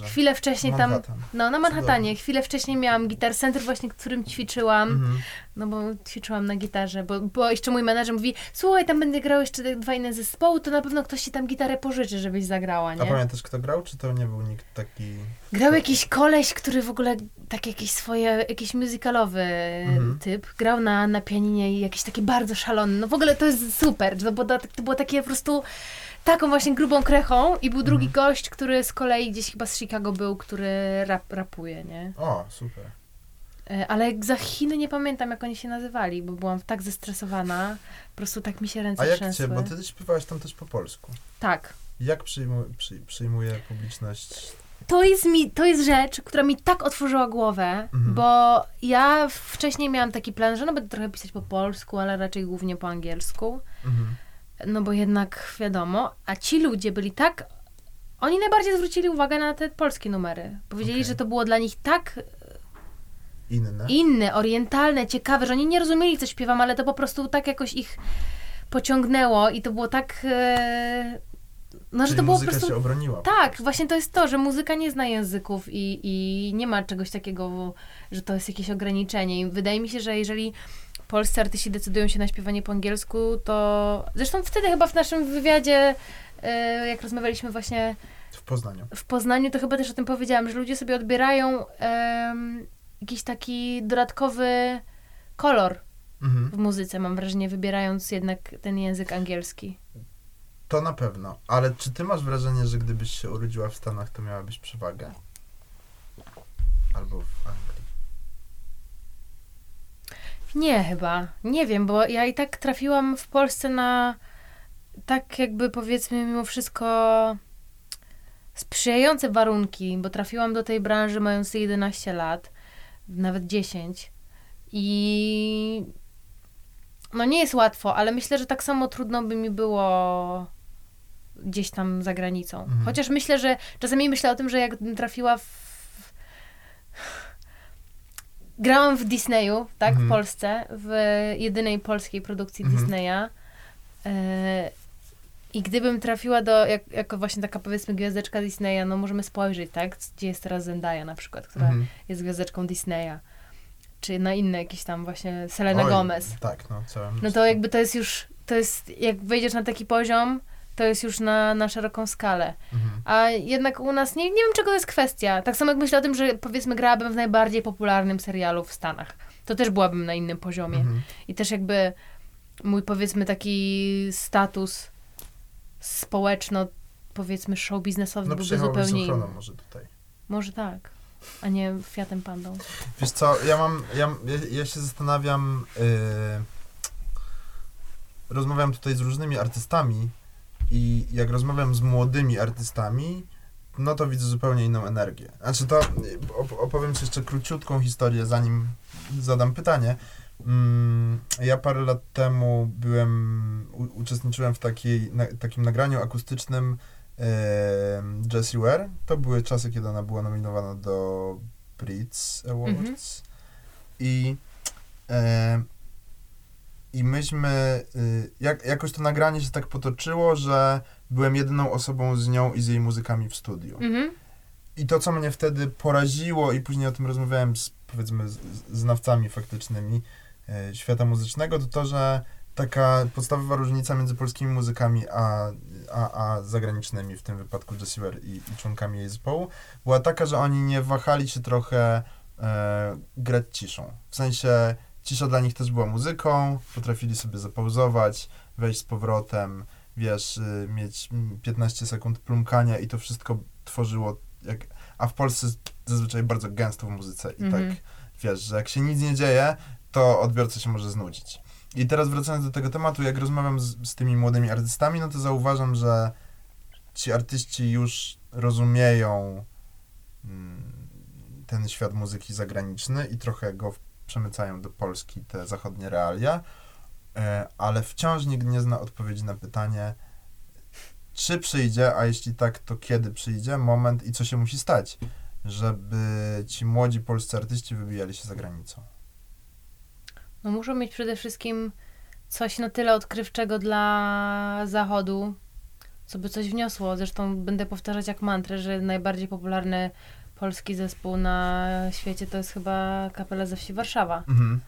Chwilę wcześniej tam... No, na Manhattanie. Chwilę wcześniej miałam Guitar Center właśnie, którym ćwiczyłam. Mhm. No bo ćwiczyłam na gitarze, bo, bo jeszcze mój menadżer mówi, słuchaj, tam będę grał jeszcze dwa inne zespoły, to na pewno ktoś ci tam gitarę pożyczy, żebyś zagrała, A nie? pamiętasz kto grał, czy to nie był nikt taki... Grał jakiś koleś, który w ogóle tak jakieś swoje, jakiś muzykalowy Mhm. typ. Grał na, na pianinie i jakiś taki bardzo szalony. No w ogóle to jest super. To było, to było takie po prostu taką właśnie grubą krechą i był drugi Mhm. gość, który z kolei gdzieś chyba z Chicago był, który rap, rapuje, nie? O, super. E, Ale za Chiny nie pamiętam, jak oni się nazywali, bo byłam tak zestresowana. Po prostu tak mi się ręce A jak trzęsły. cię, bo ty śpiewałaś tam też po polsku. Tak. Jak przyjmu, przy, przyjmuje publiczność? To jest, mi, to jest rzecz, która mi tak otworzyła głowę, Mhm. bo ja wcześniej miałam taki plan, że no będę trochę pisać po polsku, ale raczej głównie po angielsku. Mhm. No bo jednak wiadomo, a ci ludzie byli tak. Oni najbardziej zwrócili uwagę na te polskie numery. Powiedzieli, Okej. że to było dla nich tak Inne? inne, orientalne, ciekawe, że oni nie rozumieli, co śpiewam, ale to po prostu tak jakoś ich pociągnęło i to było tak. E... No, że to było po prostu. się obroniła. Tak, właśnie to jest to, że muzyka nie zna języków i, i nie ma czegoś takiego, że to jest jakieś ograniczenie. I wydaje mi się, że jeżeli polscy artyści decydują się na śpiewanie po angielsku, to zresztą wtedy chyba w naszym wywiadzie, e, jak rozmawialiśmy właśnie W Poznaniu. w Poznaniu, to chyba też o tym powiedziałam, że ludzie sobie odbierają jakiś taki dodatkowy kolor Mhm. w muzyce, mam wrażenie, wybierając jednak ten język angielski. To na pewno. Ale czy ty masz wrażenie, że gdybyś się urodziła w Stanach, to miałabyś przewagę? Albo w Anglii? Nie, chyba. Nie wiem, bo ja i tak trafiłam w Polsce na tak jakby powiedzmy mimo wszystko sprzyjające warunki, bo trafiłam do tej branży mając 11 lat, nawet 10. I no nie jest łatwo, ale myślę, że tak samo trudno by mi było gdzieś tam za granicą. Mhm. Chociaż myślę, że czasami myślę o tym, że jakbym trafiła w Grałam w Disneyu, tak, Mhm. w Polsce, w jedynej polskiej produkcji Mhm. Disneya. E, I gdybym trafiła do, jak, jako właśnie taka powiedzmy gwiazdeczka Disneya, no możemy spojrzeć, tak, gdzie jest teraz Zendaya na przykład, która Mhm. jest gwiazdeczką Disneya. Czy na inne jakieś tam właśnie Selena Oj, Gomez. Tak, no całe No to jakby to jest już, to jest, jak wejdziesz na taki poziom, to jest już na, na szeroką skalę. Mhm. A jednak u nas, nie, nie wiem czego to jest kwestia. Tak samo jak myślę o tym, że powiedzmy grałabym w najbardziej popularnym serialu w Stanach. To też byłabym na innym poziomie. Mhm. I też jakby mój powiedzmy taki status społeczno, powiedzmy show biznesowy No byłby zupełnie inny. może tutaj. Może tak, a nie Fiatem Pandą. Wiesz co, ja mam, ja, ja, ja się zastanawiam, yy, rozmawiam tutaj z różnymi artystami i jak rozmawiam z młodymi artystami, no to widzę zupełnie inną energię. Znaczy to, op- opowiem Ci jeszcze króciutką historię, zanim zadam pytanie. Mm, ja parę lat temu byłem, uczestniczyłem w takiej, na, takim nagraniu akustycznym yy, Jessie Ware. To były czasy, kiedy ona była nominowana do Brits Awards. I, e, I myśmy, y, jak, jakoś to nagranie się tak potoczyło, że byłem jedyną osobą z nią i z jej muzykami w studiu. Mhm. I to, co mnie wtedy poraziło, i później o tym rozmawiałem z, powiedzmy, z, z znawcami faktycznymi e, świata muzycznego, to to, że taka podstawowa różnica między polskimi muzykami a, a, a zagranicznymi, w tym wypadku Jessie Ware i, i członkami jej zespołu, była taka, że oni nie wahali się trochę e, grać ciszą. W sensie cisza dla nich też była muzyką, potrafili sobie zapauzować, wejść z powrotem, wiesz, y, mieć mm, 15 sekund plumkania i to wszystko tworzyło, jak, a w Polsce zazwyczaj bardzo gęsto w muzyce i Mhm. tak, wiesz, że jak się nic nie dzieje, to odbiorca się może znudzić. I teraz wracając do tego tematu, jak rozmawiam z, z tymi młodymi artystami, no to zauważam, że ci artyści już rozumieją mm, ten świat muzyki zagraniczny i trochę go przemycają do Polski, te zachodnie realia, e, ale wciąż nikt nie zna odpowiedzi na pytanie, czy przyjdzie, a jeśli tak, to kiedy przyjdzie moment i co się musi stać, żeby ci młodzi polscy artyści wybijali się za granicą. No muszą mieć przede wszystkim coś na tyle odkrywczego dla zachodu, co by coś wniosło. Zresztą będę powtarzać jak mantrę, że najbardziej popularny polski zespół na świecie to jest chyba Kapela ze wsi Warszawa, Mhm.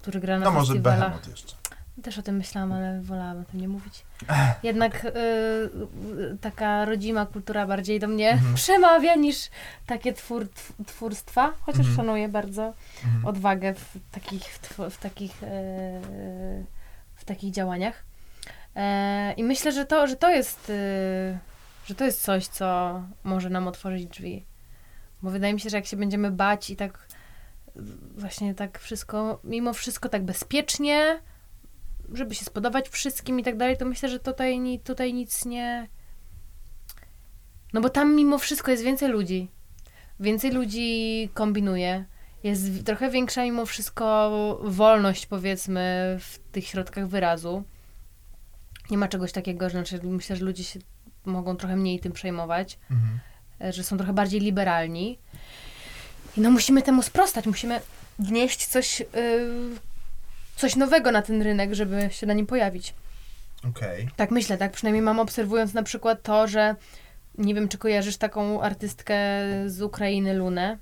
który gra na No może festiwalach. Behemoth jeszcze. Też o tym myślałam, ale wolałam o tym nie mówić. Jednak y, y, taka rodzima kultura bardziej do mnie Mhm. przemawia niż takie twór, tw- twórstwa, chociaż Mhm. szanuję bardzo Mhm. odwagę w takich, w, w takich, e, w takich działaniach. E, I myślę, że to, że to jest, e, że to jest coś, co może nam otworzyć drzwi. Bo wydaje mi się, że jak się będziemy bać i tak właśnie tak wszystko, mimo wszystko tak bezpiecznie, żeby się spodobać wszystkim i tak dalej, to myślę, że tutaj, tutaj nic nie... No bo tam mimo wszystko jest więcej ludzi. Więcej ludzi kombinuje. Jest trochę większa mimo wszystko wolność, powiedzmy, w tych środkach wyrazu. Nie ma czegoś takiego, że znaczy, myślę, że ludzie się mogą trochę mniej tym przejmować, Mhm. E, że są trochę bardziej liberalni. I no musimy temu sprostać, musimy wnieść coś, y, coś nowego na ten rynek, żeby się na nim pojawić. Okej. Tak myślę, tak przynajmniej mam obserwując na przykład to, że nie wiem, czy kojarzysz taką artystkę z Ukrainy, Lunę.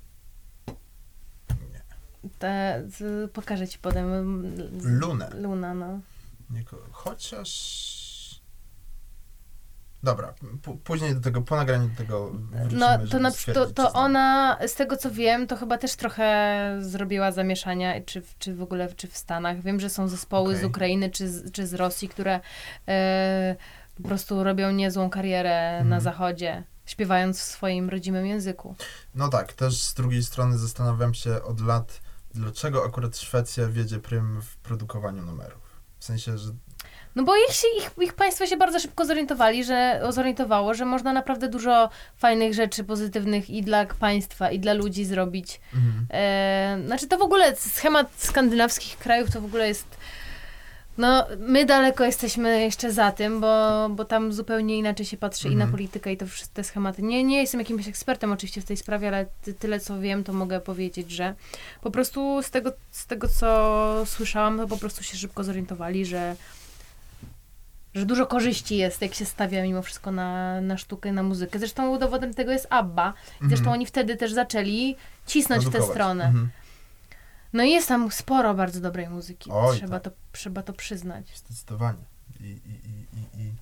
Nie. Te, z, pokażę ci potem. Lunę. Luna, no. Chociaż... Dobra, później do tego, po nagraniu do tego wrócimy, No, to, na, to, to ona, z tego co wiem, to chyba też trochę zrobiła zamieszania, czy, w- czy w ogóle, czy w Stanach. Wiem, że są zespoły z Okej. Ukrainy, czy z, czy z Rosji, które e, po prostu robią niezłą karierę na Mhm. zachodzie, śpiewając w swoim rodzimym języku. No tak, też z drugiej strony zastanawiam się od lat, dlaczego akurat Szwecja wiedzie prym w produkowaniu numerów. W sensie, że No bo ich, się, ich, ich państwo się bardzo szybko zorientowali, że zorientowało, że można naprawdę dużo fajnych rzeczy pozytywnych i dla państwa, i dla ludzi zrobić. mhm. E, znaczy to w ogóle schemat skandynawskich krajów to w ogóle jest. No, my daleko jesteśmy jeszcze za tym, bo, bo tam zupełnie inaczej się patrzy i na Mhm. politykę, i to wszystkie te schematy. Nie, nie jestem jakimś ekspertem oczywiście w tej sprawie, ale ty, tyle co wiem, to mogę powiedzieć, że po prostu z tego, z tego co słyszałam, to po prostu się szybko zorientowali, że, że dużo korzyści jest, jak się stawia mimo wszystko na, na sztukę, na muzykę. Zresztą dowodem tego jest ABBA. Zresztą Mhm. oni wtedy też zaczęli cisnąć w tę stronę. Mhm. No i jest tam sporo bardzo dobrej muzyki. Oj, trzeba, tak. to, trzeba to przyznać. Zdecydowanie. I, i, i, i, i, i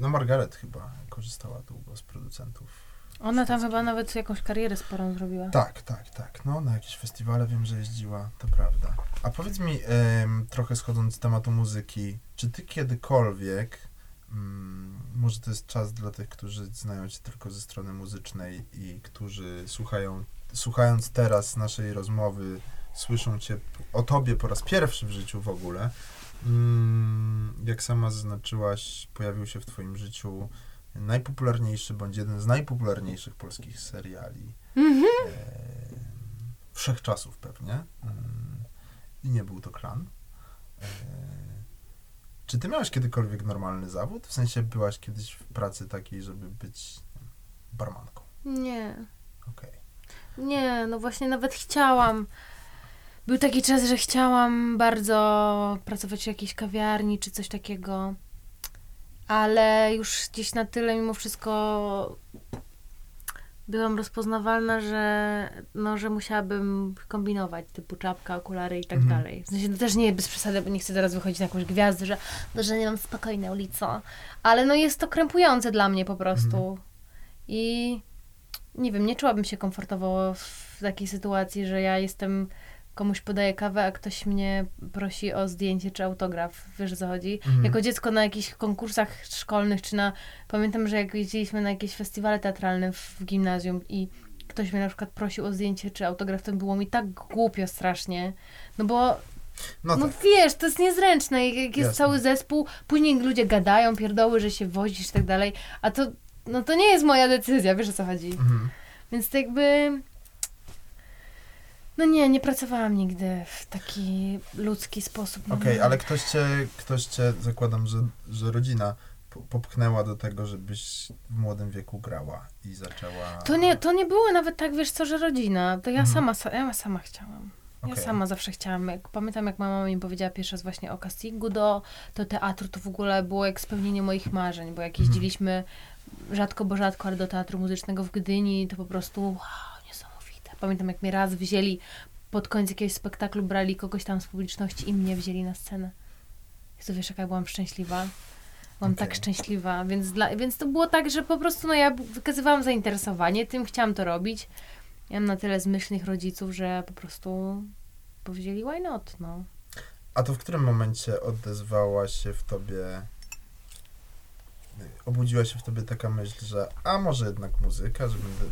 no Margaret chyba korzystała długo z producentów. Ona tam chyba nawet jakąś karierę sporą zrobiła. Tak, tak, tak. No, na jakieś festiwale wiem, że jeździła, to prawda. A powiedz mi, em, trochę schodząc z tematu muzyki, czy ty kiedykolwiek, mm, może to jest czas dla tych, którzy znają cię tylko ze strony muzycznej i którzy słuchają, słuchając teraz naszej rozmowy, słyszą cię o tobie po raz pierwszy w życiu w ogóle. Mm, jak sama zaznaczyłaś, pojawił się w twoim życiu najpopularniejszy, bądź jeden z najpopularniejszych polskich seriali Mhm. e, wszechczasów pewnie. Mm, I nie był to klan. E, czy ty miałeś kiedykolwiek normalny zawód? W sensie byłaś kiedyś w pracy takiej, żeby być barmanką. Nie. Okej. Nie, no właśnie nawet chciałam. Był taki czas, że chciałam bardzo pracować w jakiejś kawiarni czy coś takiego. Ale już gdzieś na tyle mimo wszystko byłam rozpoznawalna, że, no, że musiałabym kombinować, typu czapka, okulary i tak Mhm. dalej. W sensie, to też nie bez przesady, bo nie chcę teraz wychodzić na jakąś gwiazdę, że, no, że nie mam spokojna ulica. Ale no jest to krępujące dla mnie po prostu. I nie wiem, nie czułabym się komfortowo w takiej sytuacji, że ja jestem, komuś podaję kawę, a ktoś mnie prosi o zdjęcie czy autograf. Wiesz o co chodzi? Mhm. Jako dziecko na jakichś konkursach szkolnych, czy na... Pamiętam, że jak jeździliśmy na jakieś festiwale teatralne w, w gimnazjum i ktoś mnie na przykład prosił o zdjęcie czy autograf, to było mi tak głupio strasznie. No bo No, no tak. wiesz, to jest niezręczne. Jak jest Jasne. cały zespół, później ludzie gadają, pierdoły, że się wozisz i tak dalej, a to, no to nie jest moja decyzja, wiesz o co chodzi. Mhm. Więc to jakby... No nie, nie pracowałam nigdy w taki ludzki sposób. no Okej, nie. ale ktoś cię, ktoś cię, zakładam, że, że rodzina po- popchnęła do tego, żebyś w młodym wieku grała i zaczęła... To nie, to nie było nawet tak, wiesz co, że rodzina. To ja Mhm. sama, sa- ja sama chciałam. Ja sama zawsze chciałam. Jak, pamiętam, jak mama mi powiedziała pierwszy raz właśnie o castingu do, do teatru, to w ogóle było jak spełnienie moich marzeń, bo jak Mhm. jeździliśmy rzadko, bo rzadko, ale do teatru muzycznego w Gdyni, to po prostu wow. Pamiętam, jak mnie raz wzięli pod koniec jakiegoś spektaklu, brali kogoś tam z publiczności i mnie wzięli na scenę. Jezu, wiesz, jaka byłam szczęśliwa. Byłam tak Okej. szczęśliwa, więc, dla, więc to było tak, że po prostu no, ja wykazywałam zainteresowanie tym, chciałam to robić. Miałam na tyle zmyślnych rodziców, że po prostu powiedzieli why not, no. A to w którym momencie odezwała się w tobie, obudziła się w tobie taka myśl, że a może jednak muzyka, że będę...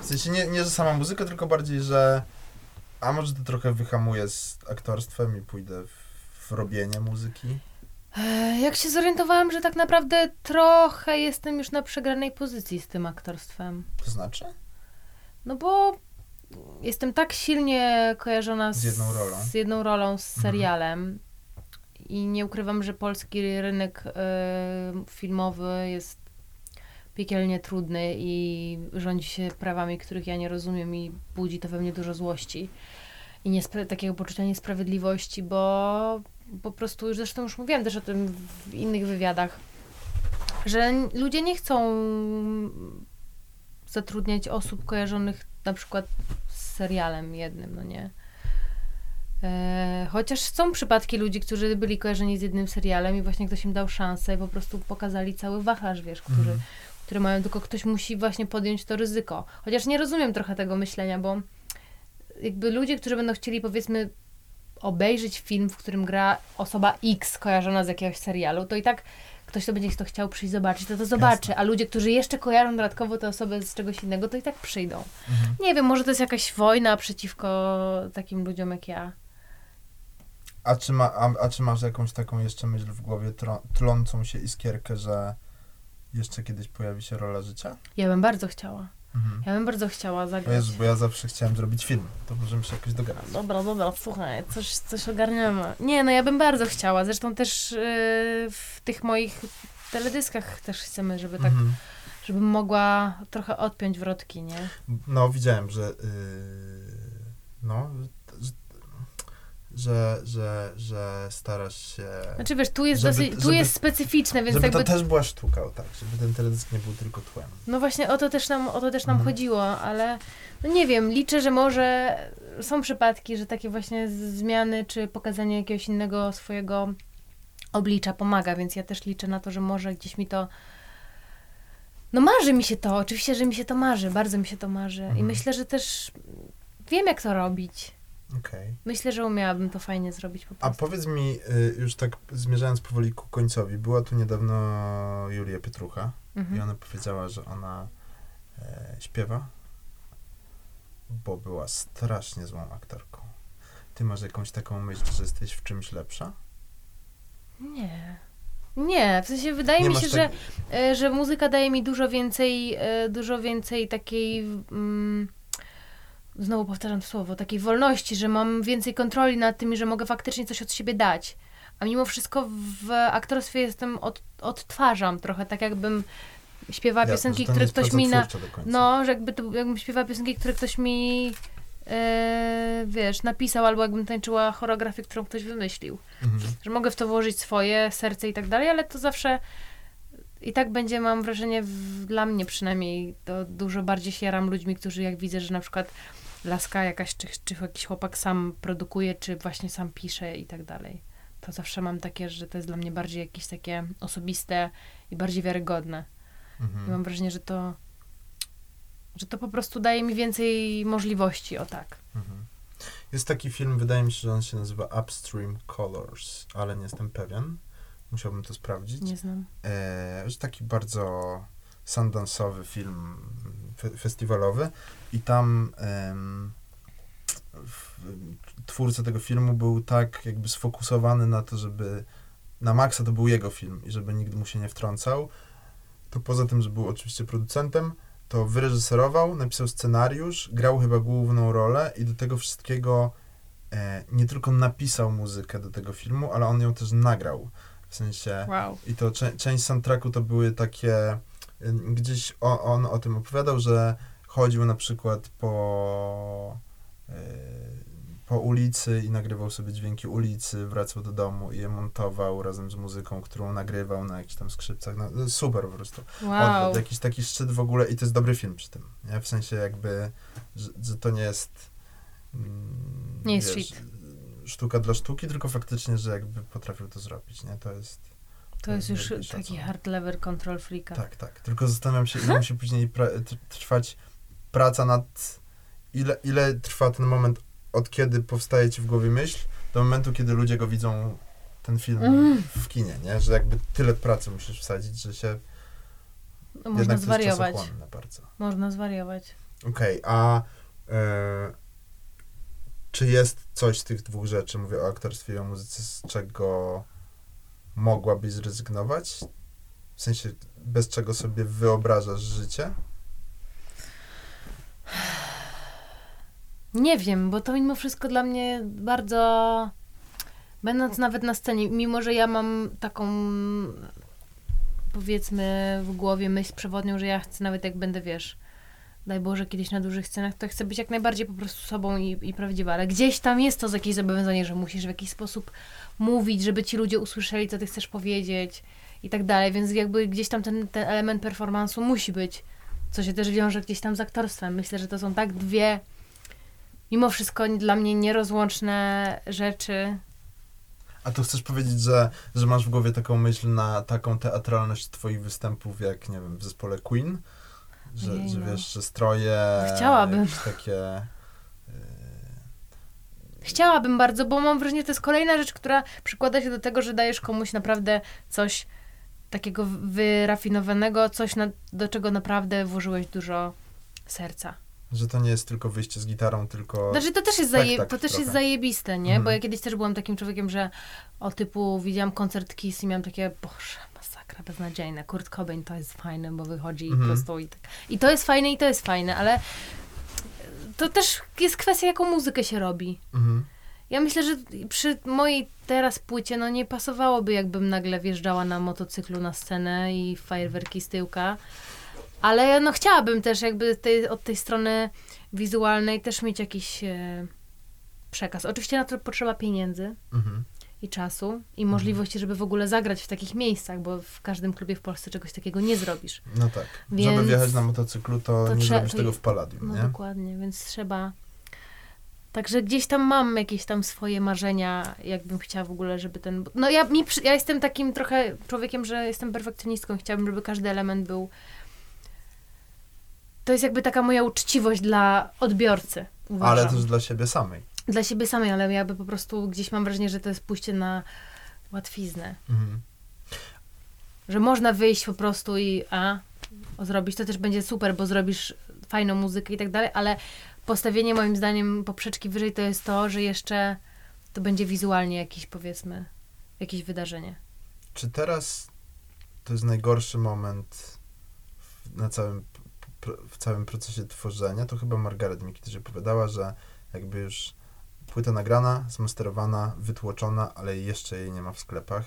W sensie nie, nie że sama muzyka, tylko bardziej, że a może to trochę wyhamuję z aktorstwem i pójdę w, w robienie muzyki? Jak się zorientowałam, że tak naprawdę trochę jestem już na przegranej pozycji z tym aktorstwem. To znaczy? No bo jestem tak silnie kojarzona z, Z jedną rolą. z, jedną rolą, z Mhm. serialem. I nie ukrywam, że polski rynek e, filmowy jest piekielnie trudny i rządzi się prawami, których ja nie rozumiem i budzi to we mnie dużo złości i niespra- takiego poczucia niesprawiedliwości, bo po prostu, już zresztą już mówiłam też o tym w innych wywiadach, że ludzie nie chcą zatrudniać osób kojarzonych na przykład z serialem jednym, no nie? E, chociaż są przypadki ludzi, którzy byli kojarzeni z jednym serialem i właśnie ktoś im dał szansę i po prostu pokazali cały wachlarz, wiesz, który, Mhm. Które mają, tylko ktoś musi właśnie podjąć to ryzyko. Chociaż nie rozumiem trochę tego myślenia, bo jakby ludzie, którzy będą chcieli powiedzmy obejrzeć film, w którym gra osoba X kojarzona z jakiegoś serialu, to i tak ktoś, kto będzie to chciał przyjść zobaczyć, to to zobaczy, a ludzie, którzy jeszcze kojarzą dodatkowo tę osobę z czegoś innego, to i tak przyjdą. Mhm. Nie wiem, może to jest jakaś wojna przeciwko takim ludziom jak ja. A czy, ma, a, a czy masz jakąś taką jeszcze myśl w głowie tro, tlącą się iskierkę, że jeszcze kiedyś pojawi się rola życia? Ja bym bardzo chciała. Mhm. Ja bym bardzo chciała zagrać. Jezu, bo ja zawsze chciałem zrobić film. To możemy się jakoś dogadać. Dobra, dobra, słuchaj, coś, coś ogarniamy. Nie, no ja bym bardzo chciała. Zresztą też yy, w tych moich teledyskach też chcemy, żeby tak, Mhm. żebym mogła trochę odpiąć wrotki, nie? No, widziałem, że. Yy, no, że, że, że, starasz się. Znaczy wiesz, tu jest, Żeby- dosyć, tu żeby- jest specyficzne, więc żeby jakby... to też była sztuka, tak, żeby ten teledysk nie był tylko tłem. No właśnie o to też nam, o to też nam Mhm. chodziło, ale no nie wiem, liczę, że może są przypadki, że takie właśnie zmiany czy pokazanie jakiegoś innego swojego oblicza pomaga, więc ja też liczę na to, że może gdzieś mi to no marzy mi się to, oczywiście, że mi się to marzy, bardzo mi się to marzy i Mhm. myślę, że też wiem jak to robić. Okej. Myślę, że umiałabym to fajnie zrobić po A prostu. powiedz mi, y, już tak zmierzając powoli ku końcowi, była tu niedawno Julia Pietrucha i Mhm. ona powiedziała, że ona e, śpiewa, bo była strasznie złą aktorką. Ty masz jakąś taką myśl, że jesteś w czymś lepsza? Nie. Nie, w sensie wydaje Nie mi się, tak- że, e, że muzyka daje mi dużo więcej, e, dużo więcej takiej, mm, znowu powtarzam to słowo, takiej wolności, że mam więcej kontroli nad tym i że mogę faktycznie coś od siebie dać. A mimo wszystko w aktorstwie jestem, od, odtwarzam trochę, tak jakbym śpiewała Ja- piosenki, które ktoś mi na... No, że jakby to, jakbym śpiewała piosenki, które ktoś mi, e, wiesz, napisał, albo jakbym tańczyła choreografię, którą ktoś wymyślił Mhm. że mogę w to włożyć swoje serce i tak dalej, ale to zawsze i tak będzie, mam wrażenie, w, dla mnie przynajmniej, to dużo bardziej się jaram ludźmi, którzy jak widzę, że na przykład laska jakaś, czy, czy jakiś chłopak sam produkuje, czy właśnie sam pisze i tak dalej. To zawsze mam takie, że to jest dla mnie bardziej jakieś takie osobiste i bardziej wiarygodne. Mhm. I mam wrażenie, że to, że to po prostu daje mi więcej możliwości, o tak. Mhm. Jest taki film, wydaje mi się, że on się nazywa Upstream Colors, ale nie jestem pewien. Musiałbym to sprawdzić. Nie znam. E, jest taki bardzo sundance'owy film fe, festiwalowy i tam w, twórca tego filmu był tak jakby sfokusowany na to, żeby na maksa to był jego film i żeby nikt mu się nie wtrącał, to poza tym, że był oczywiście producentem, to wyreżyserował, napisał scenariusz, grał chyba główną rolę i do tego wszystkiego e, nie tylko napisał muzykę do tego filmu, ale on ją też nagrał. W sensie Wow. i to część soundtracku to były takie. y, Gdzieś on, on o tym opowiadał, że chodził na przykład po, y, po ulicy i nagrywał sobie dźwięki ulicy, wracał do domu i je montował razem z muzyką, którą nagrywał na jakichś tam skrzypcach. No, no super po prostu. Wow. Jakiś taki szczyt w ogóle i to jest dobry film przy tym. Nie? W sensie jakby, że, że to nie jest. mm, Nie jest wiesz, shit. Sztuka dla sztuki, tylko faktycznie, że jakby potrafił to zrobić, nie? To jest. To jest już wielki taki hard lever control freaka. Tak, tak. Tylko zastanawiam się, ile musi później trwać praca nad. Ile, ile trwa ten moment, od kiedy powstaje ci w głowie myśl, do momentu, kiedy ludzie go widzą, ten film Mm. w kinie, nie? Że jakby tyle pracy musisz wsadzić, że się. No, można zwariować. Można zwariować. Okej, a e, czy jest coś z tych dwóch rzeczy, mówię o aktorstwie i o muzyce, z czego mogłabyś zrezygnować? W sensie, bez czego sobie wyobrażasz życie? Nie wiem, bo to mimo wszystko dla mnie bardzo. Będąc nawet na scenie, mimo że ja mam taką powiedzmy w głowie myśl przewodnią, że ja chcę nawet jak będę, wiesz, daj Boże, kiedyś na dużych scenach, to chcę być jak najbardziej po prostu sobą i, i prawdziwa, ale gdzieś tam jest to jakieś zobowiązanie, że musisz w jakiś sposób mówić, żeby ci ludzie usłyszeli, co ty chcesz powiedzieć i tak dalej, więc jakby gdzieś tam ten, ten element performance'u musi być, co się też wiąże gdzieś tam z aktorstwem. Myślę, że to są tak dwie mimo wszystko dla mnie nierozłączne rzeczy. A to chcesz powiedzieć, że, że masz w głowie taką myśl na taką teatralność twoich występów, jak, nie wiem, w zespole Queen? Że, że no. wiesz, że stroje... Chciałabym. jakieś takie... y, Chciałabym bardzo, bo mam wrażenie, że to jest kolejna rzecz, która przykłada się do tego, że dajesz komuś naprawdę coś takiego wyrafinowanego, coś, na, do czego naprawdę włożyłeś dużo serca. Że to nie jest tylko wyjście z gitarą, tylko... Znaczy, to też jest, zaje, to też jest zajebiste, nie? Mhm. Bo ja kiedyś też byłam takim człowiekiem, że o typu widziałam koncert Kiss i miałam takie, boże, masakra beznadziejna. Kurt Cobain to jest fajne, bo wychodzi Mhm. i prosto i tak. I to jest fajne i to jest fajne, ale to też jest kwestia, jaką muzykę się robi. Mhm. Ja myślę, że przy mojej teraz płycie, no nie pasowałoby, jakbym nagle wjeżdżała na motocyklu na scenę i fajerwerki z tyłka. Ale no chciałabym też jakby tej, od tej strony wizualnej też mieć jakiś e, przekaz. Oczywiście na to potrzeba pieniędzy Mhm. i czasu i możliwości, żeby w ogóle zagrać w takich miejscach, bo w każdym klubie w Polsce czegoś takiego nie zrobisz. No tak. Więc- Żeby wjechać na motocyklu, to, to nie trze- zrobisz to tego w Palladium, No nie? dokładnie, więc trzeba. Także gdzieś tam mam jakieś tam swoje marzenia, jakbym chciała w ogóle, żeby ten. No ja, mi, ja jestem takim trochę człowiekiem, że jestem perfekcjonistką. Chciałabym, żeby każdy element był. To jest jakby taka moja uczciwość dla odbiorcy. Uważam. Ale też dla siebie samej. Dla siebie samej, ale jakby po prostu gdzieś mam wrażenie, że to jest pójście na łatwiznę. Mhm. Że można wyjść po prostu i a, zrobić, to też będzie super, bo zrobisz fajną muzykę i tak dalej, ale postawienie moim zdaniem poprzeczki wyżej to jest to, że jeszcze to będzie wizualnie jakieś powiedzmy, jakieś wydarzenie. Czy teraz to jest najgorszy moment w, na całym, w całym procesie tworzenia? To chyba Margaret mi kiedyś opowiadała, że jakby już płyta nagrana, zmasterowana, wytłoczona, ale jeszcze jej nie ma w sklepach.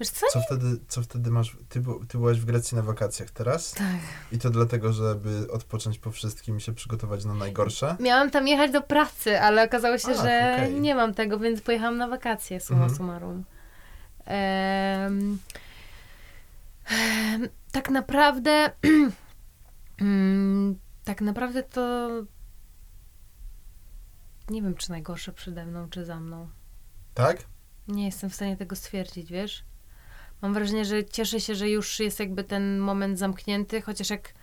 Wiesz co? Co wtedy, co wtedy masz? Ty, ty byłaś w Grecji na wakacjach teraz Tak. i to dlatego, żeby odpocząć po wszystkim i się przygotować na najgorsze? Miałam tam jechać do pracy, ale okazało się, Ach, że okej. nie mam tego, więc pojechałam na wakacje, summa Mhm. summarum. Em, Tak naprawdę. mm, tak naprawdę to. Nie wiem, czy najgorsze przede mną, czy za mną. Tak? Nie jestem w stanie tego stwierdzić, wiesz? Mam wrażenie, że cieszę się, że już jest jakby ten moment zamknięty, chociaż jak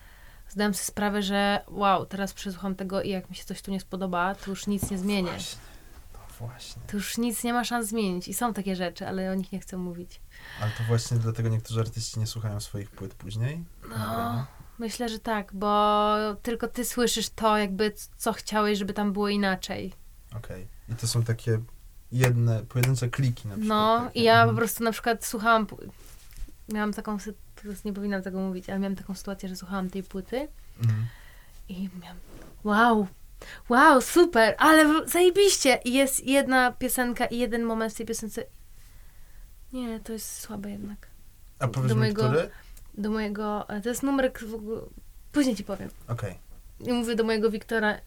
zdałem sobie sprawę, że wow, teraz przesłucham tego i jak mi się coś tu nie spodoba, to już nic nie zmienię. Właśnie. No właśnie. To już nic nie ma szans zmienić. I są takie rzeczy, ale o nich nie chcę mówić. Ale to właśnie dlatego niektórzy artyści nie słuchają swoich płyt później? No, myślę, że tak, bo tylko ty słyszysz to, jakby co chciałeś, żeby tam było inaczej. Okej. I to są takie jedne, pojedyncze kliki na przykład. No, takie. i ja po Mhm. prostu na przykład słuchałam, miałam taką, po prostu nie powinnam tego mówić, ale miałam taką sytuację, że słuchałam tej płyty Mhm. i miałam, wow, wow, super, ale zajebiście. I jest jedna piosenka i jeden moment w tej piosence. Nie, to jest słabe jednak. A powiedz do mi, mojego- który? Do mojego, e, to jest numer, w ogóle- później ci powiem. Okej. I mówię do mojego Wiktora,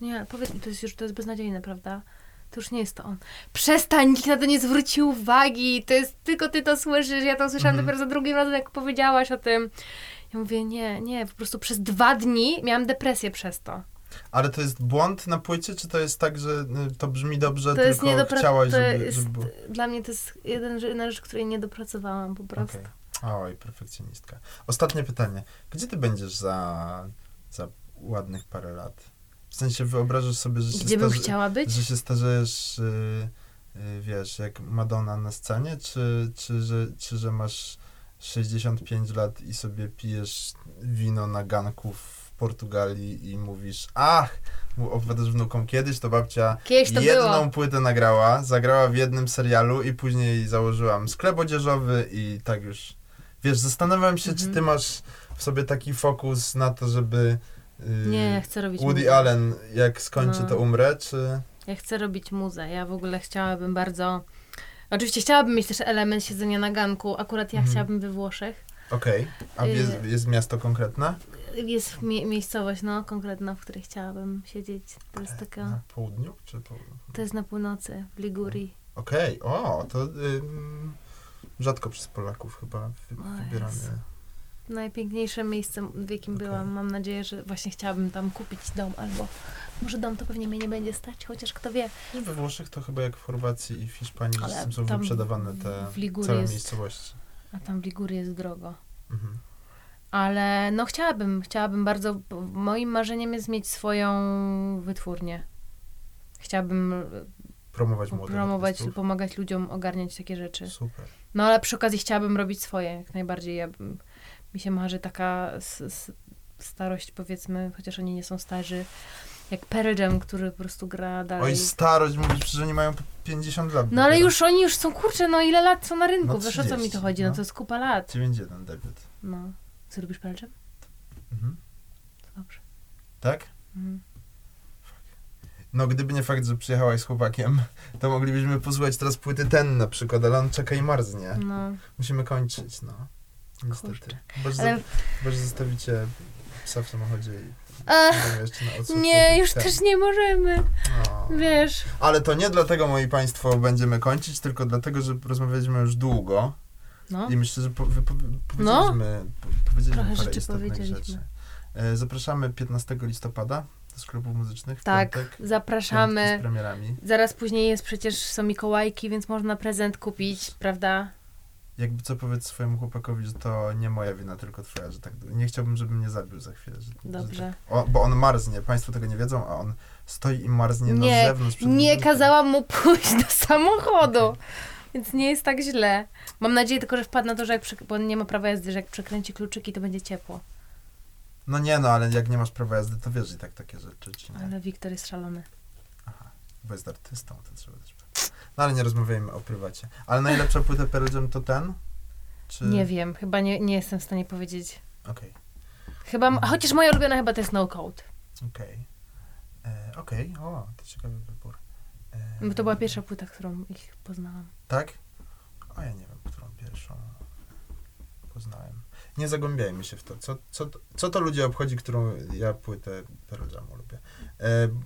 nie, powiedz mi, to jest już, to jest beznadziejne, prawda? To już nie jest to on. Przestań, nikt na to nie zwrócił uwagi, to jest, tylko ty to słyszysz, ja to słyszałam Mhm. dopiero za drugim razem, jak powiedziałaś o tym. Ja mówię, nie, nie, po prostu przez dwa dni miałam depresję przez to. Ale to jest błąd na płycie, czy to jest tak, że y, to brzmi dobrze, To tylko niedopra- chciałaś, żeby, jest, żeby było... Dla mnie to jest jeden, jedna rzecz, której nie dopracowałam po prostu. Okej. Oj, perfekcjonistka. Ostatnie pytanie. Gdzie ty będziesz za, za ładnych parę lat? W sensie wyobrażasz sobie, że się, Gdzie bym chciała być? że się starzejesz, y, y, wiesz, jak Madonna na scenie, czy, czy, że, czy że masz 65 lat i sobie pijesz wino na ganku w Portugalii i mówisz, ach, opowiadasz wnukom, kiedyś to babcia Kiedyś to jedną było. płytę nagrała, zagrała w jednym serialu i później założyłam sklep odzieżowy i tak już. Wiesz, zastanawiam się, czy Mhm. ty masz w sobie taki fokus na to, żeby Nie, ja chcę robić Woody. Allen, jak skończy, No. to umrę, czy... Ja chcę robić muzę. Ja w ogóle chciałabym bardzo. Oczywiście chciałabym mieć też element siedzenia na ganku. Akurat ja Mhm. chciałabym we Włoszech. Okej, a Y- jest, jest miasto konkretne? Jest mie- miejscowość, no, konkretna, w której chciałabym siedzieć. To jest taka. Na południu, czy po... To jest na północy, w Ligurii. Okej, o, to ym, rzadko przez Polaków chyba wy, O wybierane. Jezu. Najpiękniejsze miejsce, w jakim Okej. byłam. Mam nadzieję, że właśnie chciałabym tam kupić dom, albo może dom to pewnie mnie nie będzie stać, chociaż kto wie. Nie, We Włoszech to chyba jak w Chorwacji i w Hiszpanii, Ale są wyprzedawane te całe jest- miejscowości. A tam w Ligurii jest drogo. Mhm. Ale no chciałabym, chciałabym bardzo, moim marzeniem jest mieć swoją wytwórnię. Chciałabym e, Promować młodych promować, artystów. pomagać ludziom ogarniać takie rzeczy. Super. No ale przy okazji chciałabym robić swoje, jak najbardziej. Ja, bym- mi się marzy taka s, s, starość, powiedzmy, chociaż oni nie są starzy, jak Pearl Jam, który po prostu gra dalej. Oj, starość, mówisz, że oni mają po 50 lat. no ale dopiero. już oni już są, kurczę, no ile lat są na rynku? No Wiesz o co mi 30, to chodzi? No no. to jest kupa lat. 9-1 debiut. No. Co lubisz Pearl Jam? Mhm. To dobrze. Tak? Mhm. No, gdyby nie fakt, że przyjechałaś z chłopakiem, to moglibyśmy posłuchać teraz płyty ten na przykład, ale on czeka i marznie. No. Musimy kończyć, no. Niestety. Że, Ale zostawicie psa w samochodzie i Ach, nie, już ten. też nie możemy. O. Wiesz. Ale to nie dlatego, moi państwo, będziemy kończyć, tylko dlatego, że rozmawialiśmy już długo No. i myślę, że po, wypo, powiedzieliśmy, po, powiedzieliśmy Trochę parę istotnych powiedzieliśmy. rzeczy. E, zapraszamy 15 listopada do sklepów muzycznych Tak, piątek. zapraszamy. z premierami. Zaraz później jest przecież są Mikołajki, więc można prezent kupić, prawda? Jakby co powiedz swojemu chłopakowi, że to nie moja wina, tylko twoja, że tak. Nie chciałbym, żeby mnie zabił za chwilę. Że, Że Dobrze. tak. o, bo on marznie, państwo tego nie wiedzą, a on stoi i marznie na Nie, zewnątrz. przed Nie biurkiem. kazałam mu pójść do samochodu, więc nie jest tak źle. Mam nadzieję tylko, że wpadł na to, że jak przy... bo on nie ma prawa jazdy, że jak przekręci kluczyki, to będzie ciepło. No nie, no ale jak nie masz prawa jazdy, to wiesz i tak takie rzeczy, czy nie? Ale Wiktor jest szalony. Bo jest artystą, to trzeba też. No ale nie rozmawiajmy o prywacie. Ale najlepsza płyta Pearl Jam to ten? Czy... Nie wiem, chyba nie, nie jestem w stanie powiedzieć. Okej, Chyba, m- chociaż moja ulubiona chyba to jest No Code. okej. E, Okej, o, to ciekawy wybór. E, Bo to była pierwsza płyta, którą ich poznałam. Tak? O, ja nie wiem, którą pierwszą poznałem. Nie zagłębiajmy się w to. Co, co, co to ludzie obchodzi, którą ja płytę Pearl Jamu lubię.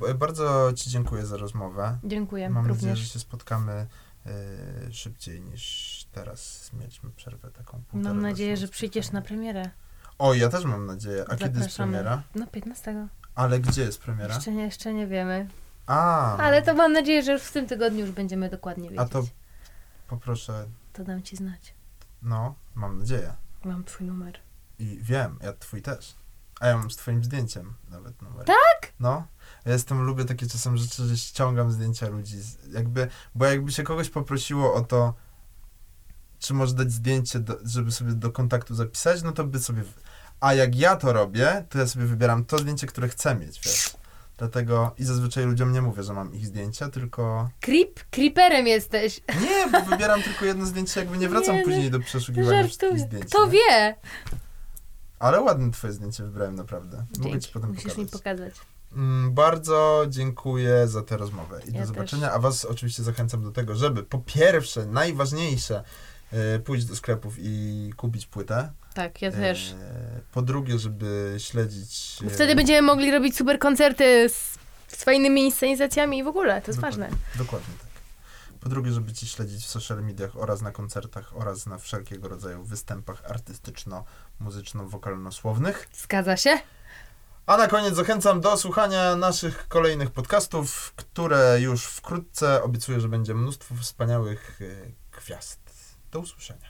E, bardzo Ci dziękuję za rozmowę. Dziękuję Mam nadzieję, również. że się spotkamy e, szybciej niż teraz mieliśmy przerwę taką Mam nadzieję, że przyjdziesz na premierę. O, ja też mam nadzieję. A kiedy jest Zapraszamy. premiera? No 15. Ale gdzie jest premiera? Jeszcze nie, jeszcze nie wiemy. A, Ale to mam nadzieję, że już w tym tygodniu już będziemy dokładnie wiedzieć. A to poproszę, To dam ci znać. no, mam nadzieję. Mam twój numer. I wiem, ja twój też. A ja mam z twoim zdjęciem nawet numer. Tak? No. Ja jestem, lubię takie czasem rzeczy, że ściągam zdjęcia ludzi. z- Jakby, bo jakby się kogoś poprosiło o to, czy może dać zdjęcie, do, żeby sobie do kontaktu zapisać, no to by sobie... A jak ja to robię, to ja sobie wybieram to zdjęcie, które chcę mieć, wiesz. Dlatego i zazwyczaj ludziom nie mówię, że mam ich zdjęcia, tylko... Creep? Creeperem jesteś. Nie, bo wybieram tylko jedno zdjęcie, jakby nie wracam Nie, no, później do przeszukiwania wszystkich zdjęć. Kto nie? wie? Ale ładne twoje zdjęcie wybrałem, naprawdę. Mogę Dzięki. ci potem Musisz pokazać. mi pokazać. Mm, Bardzo dziękuję za tę rozmowę i Ja do zobaczenia. też. A Was oczywiście zachęcam do tego, żeby po pierwsze, najważniejsze, e, pójść do sklepów i kupić płytę. Tak, ja też. E, Po drugie, żeby śledzić. e, Wtedy będziemy mogli robić super koncerty z, z fajnymi inscenizacjami i w ogóle, to jest Dokładnie. ważne. Dokładnie tak. Po drugie, żeby Ci śledzić w social mediach oraz na koncertach oraz na wszelkiego rodzaju występach artystyczno-muzyczno-wokalno-słownych. Zgadza się? A na koniec zachęcam do słuchania naszych kolejnych podcastów, które już wkrótce obiecuję, że będzie mnóstwo wspaniałych e, gwiazd. Do usłyszenia.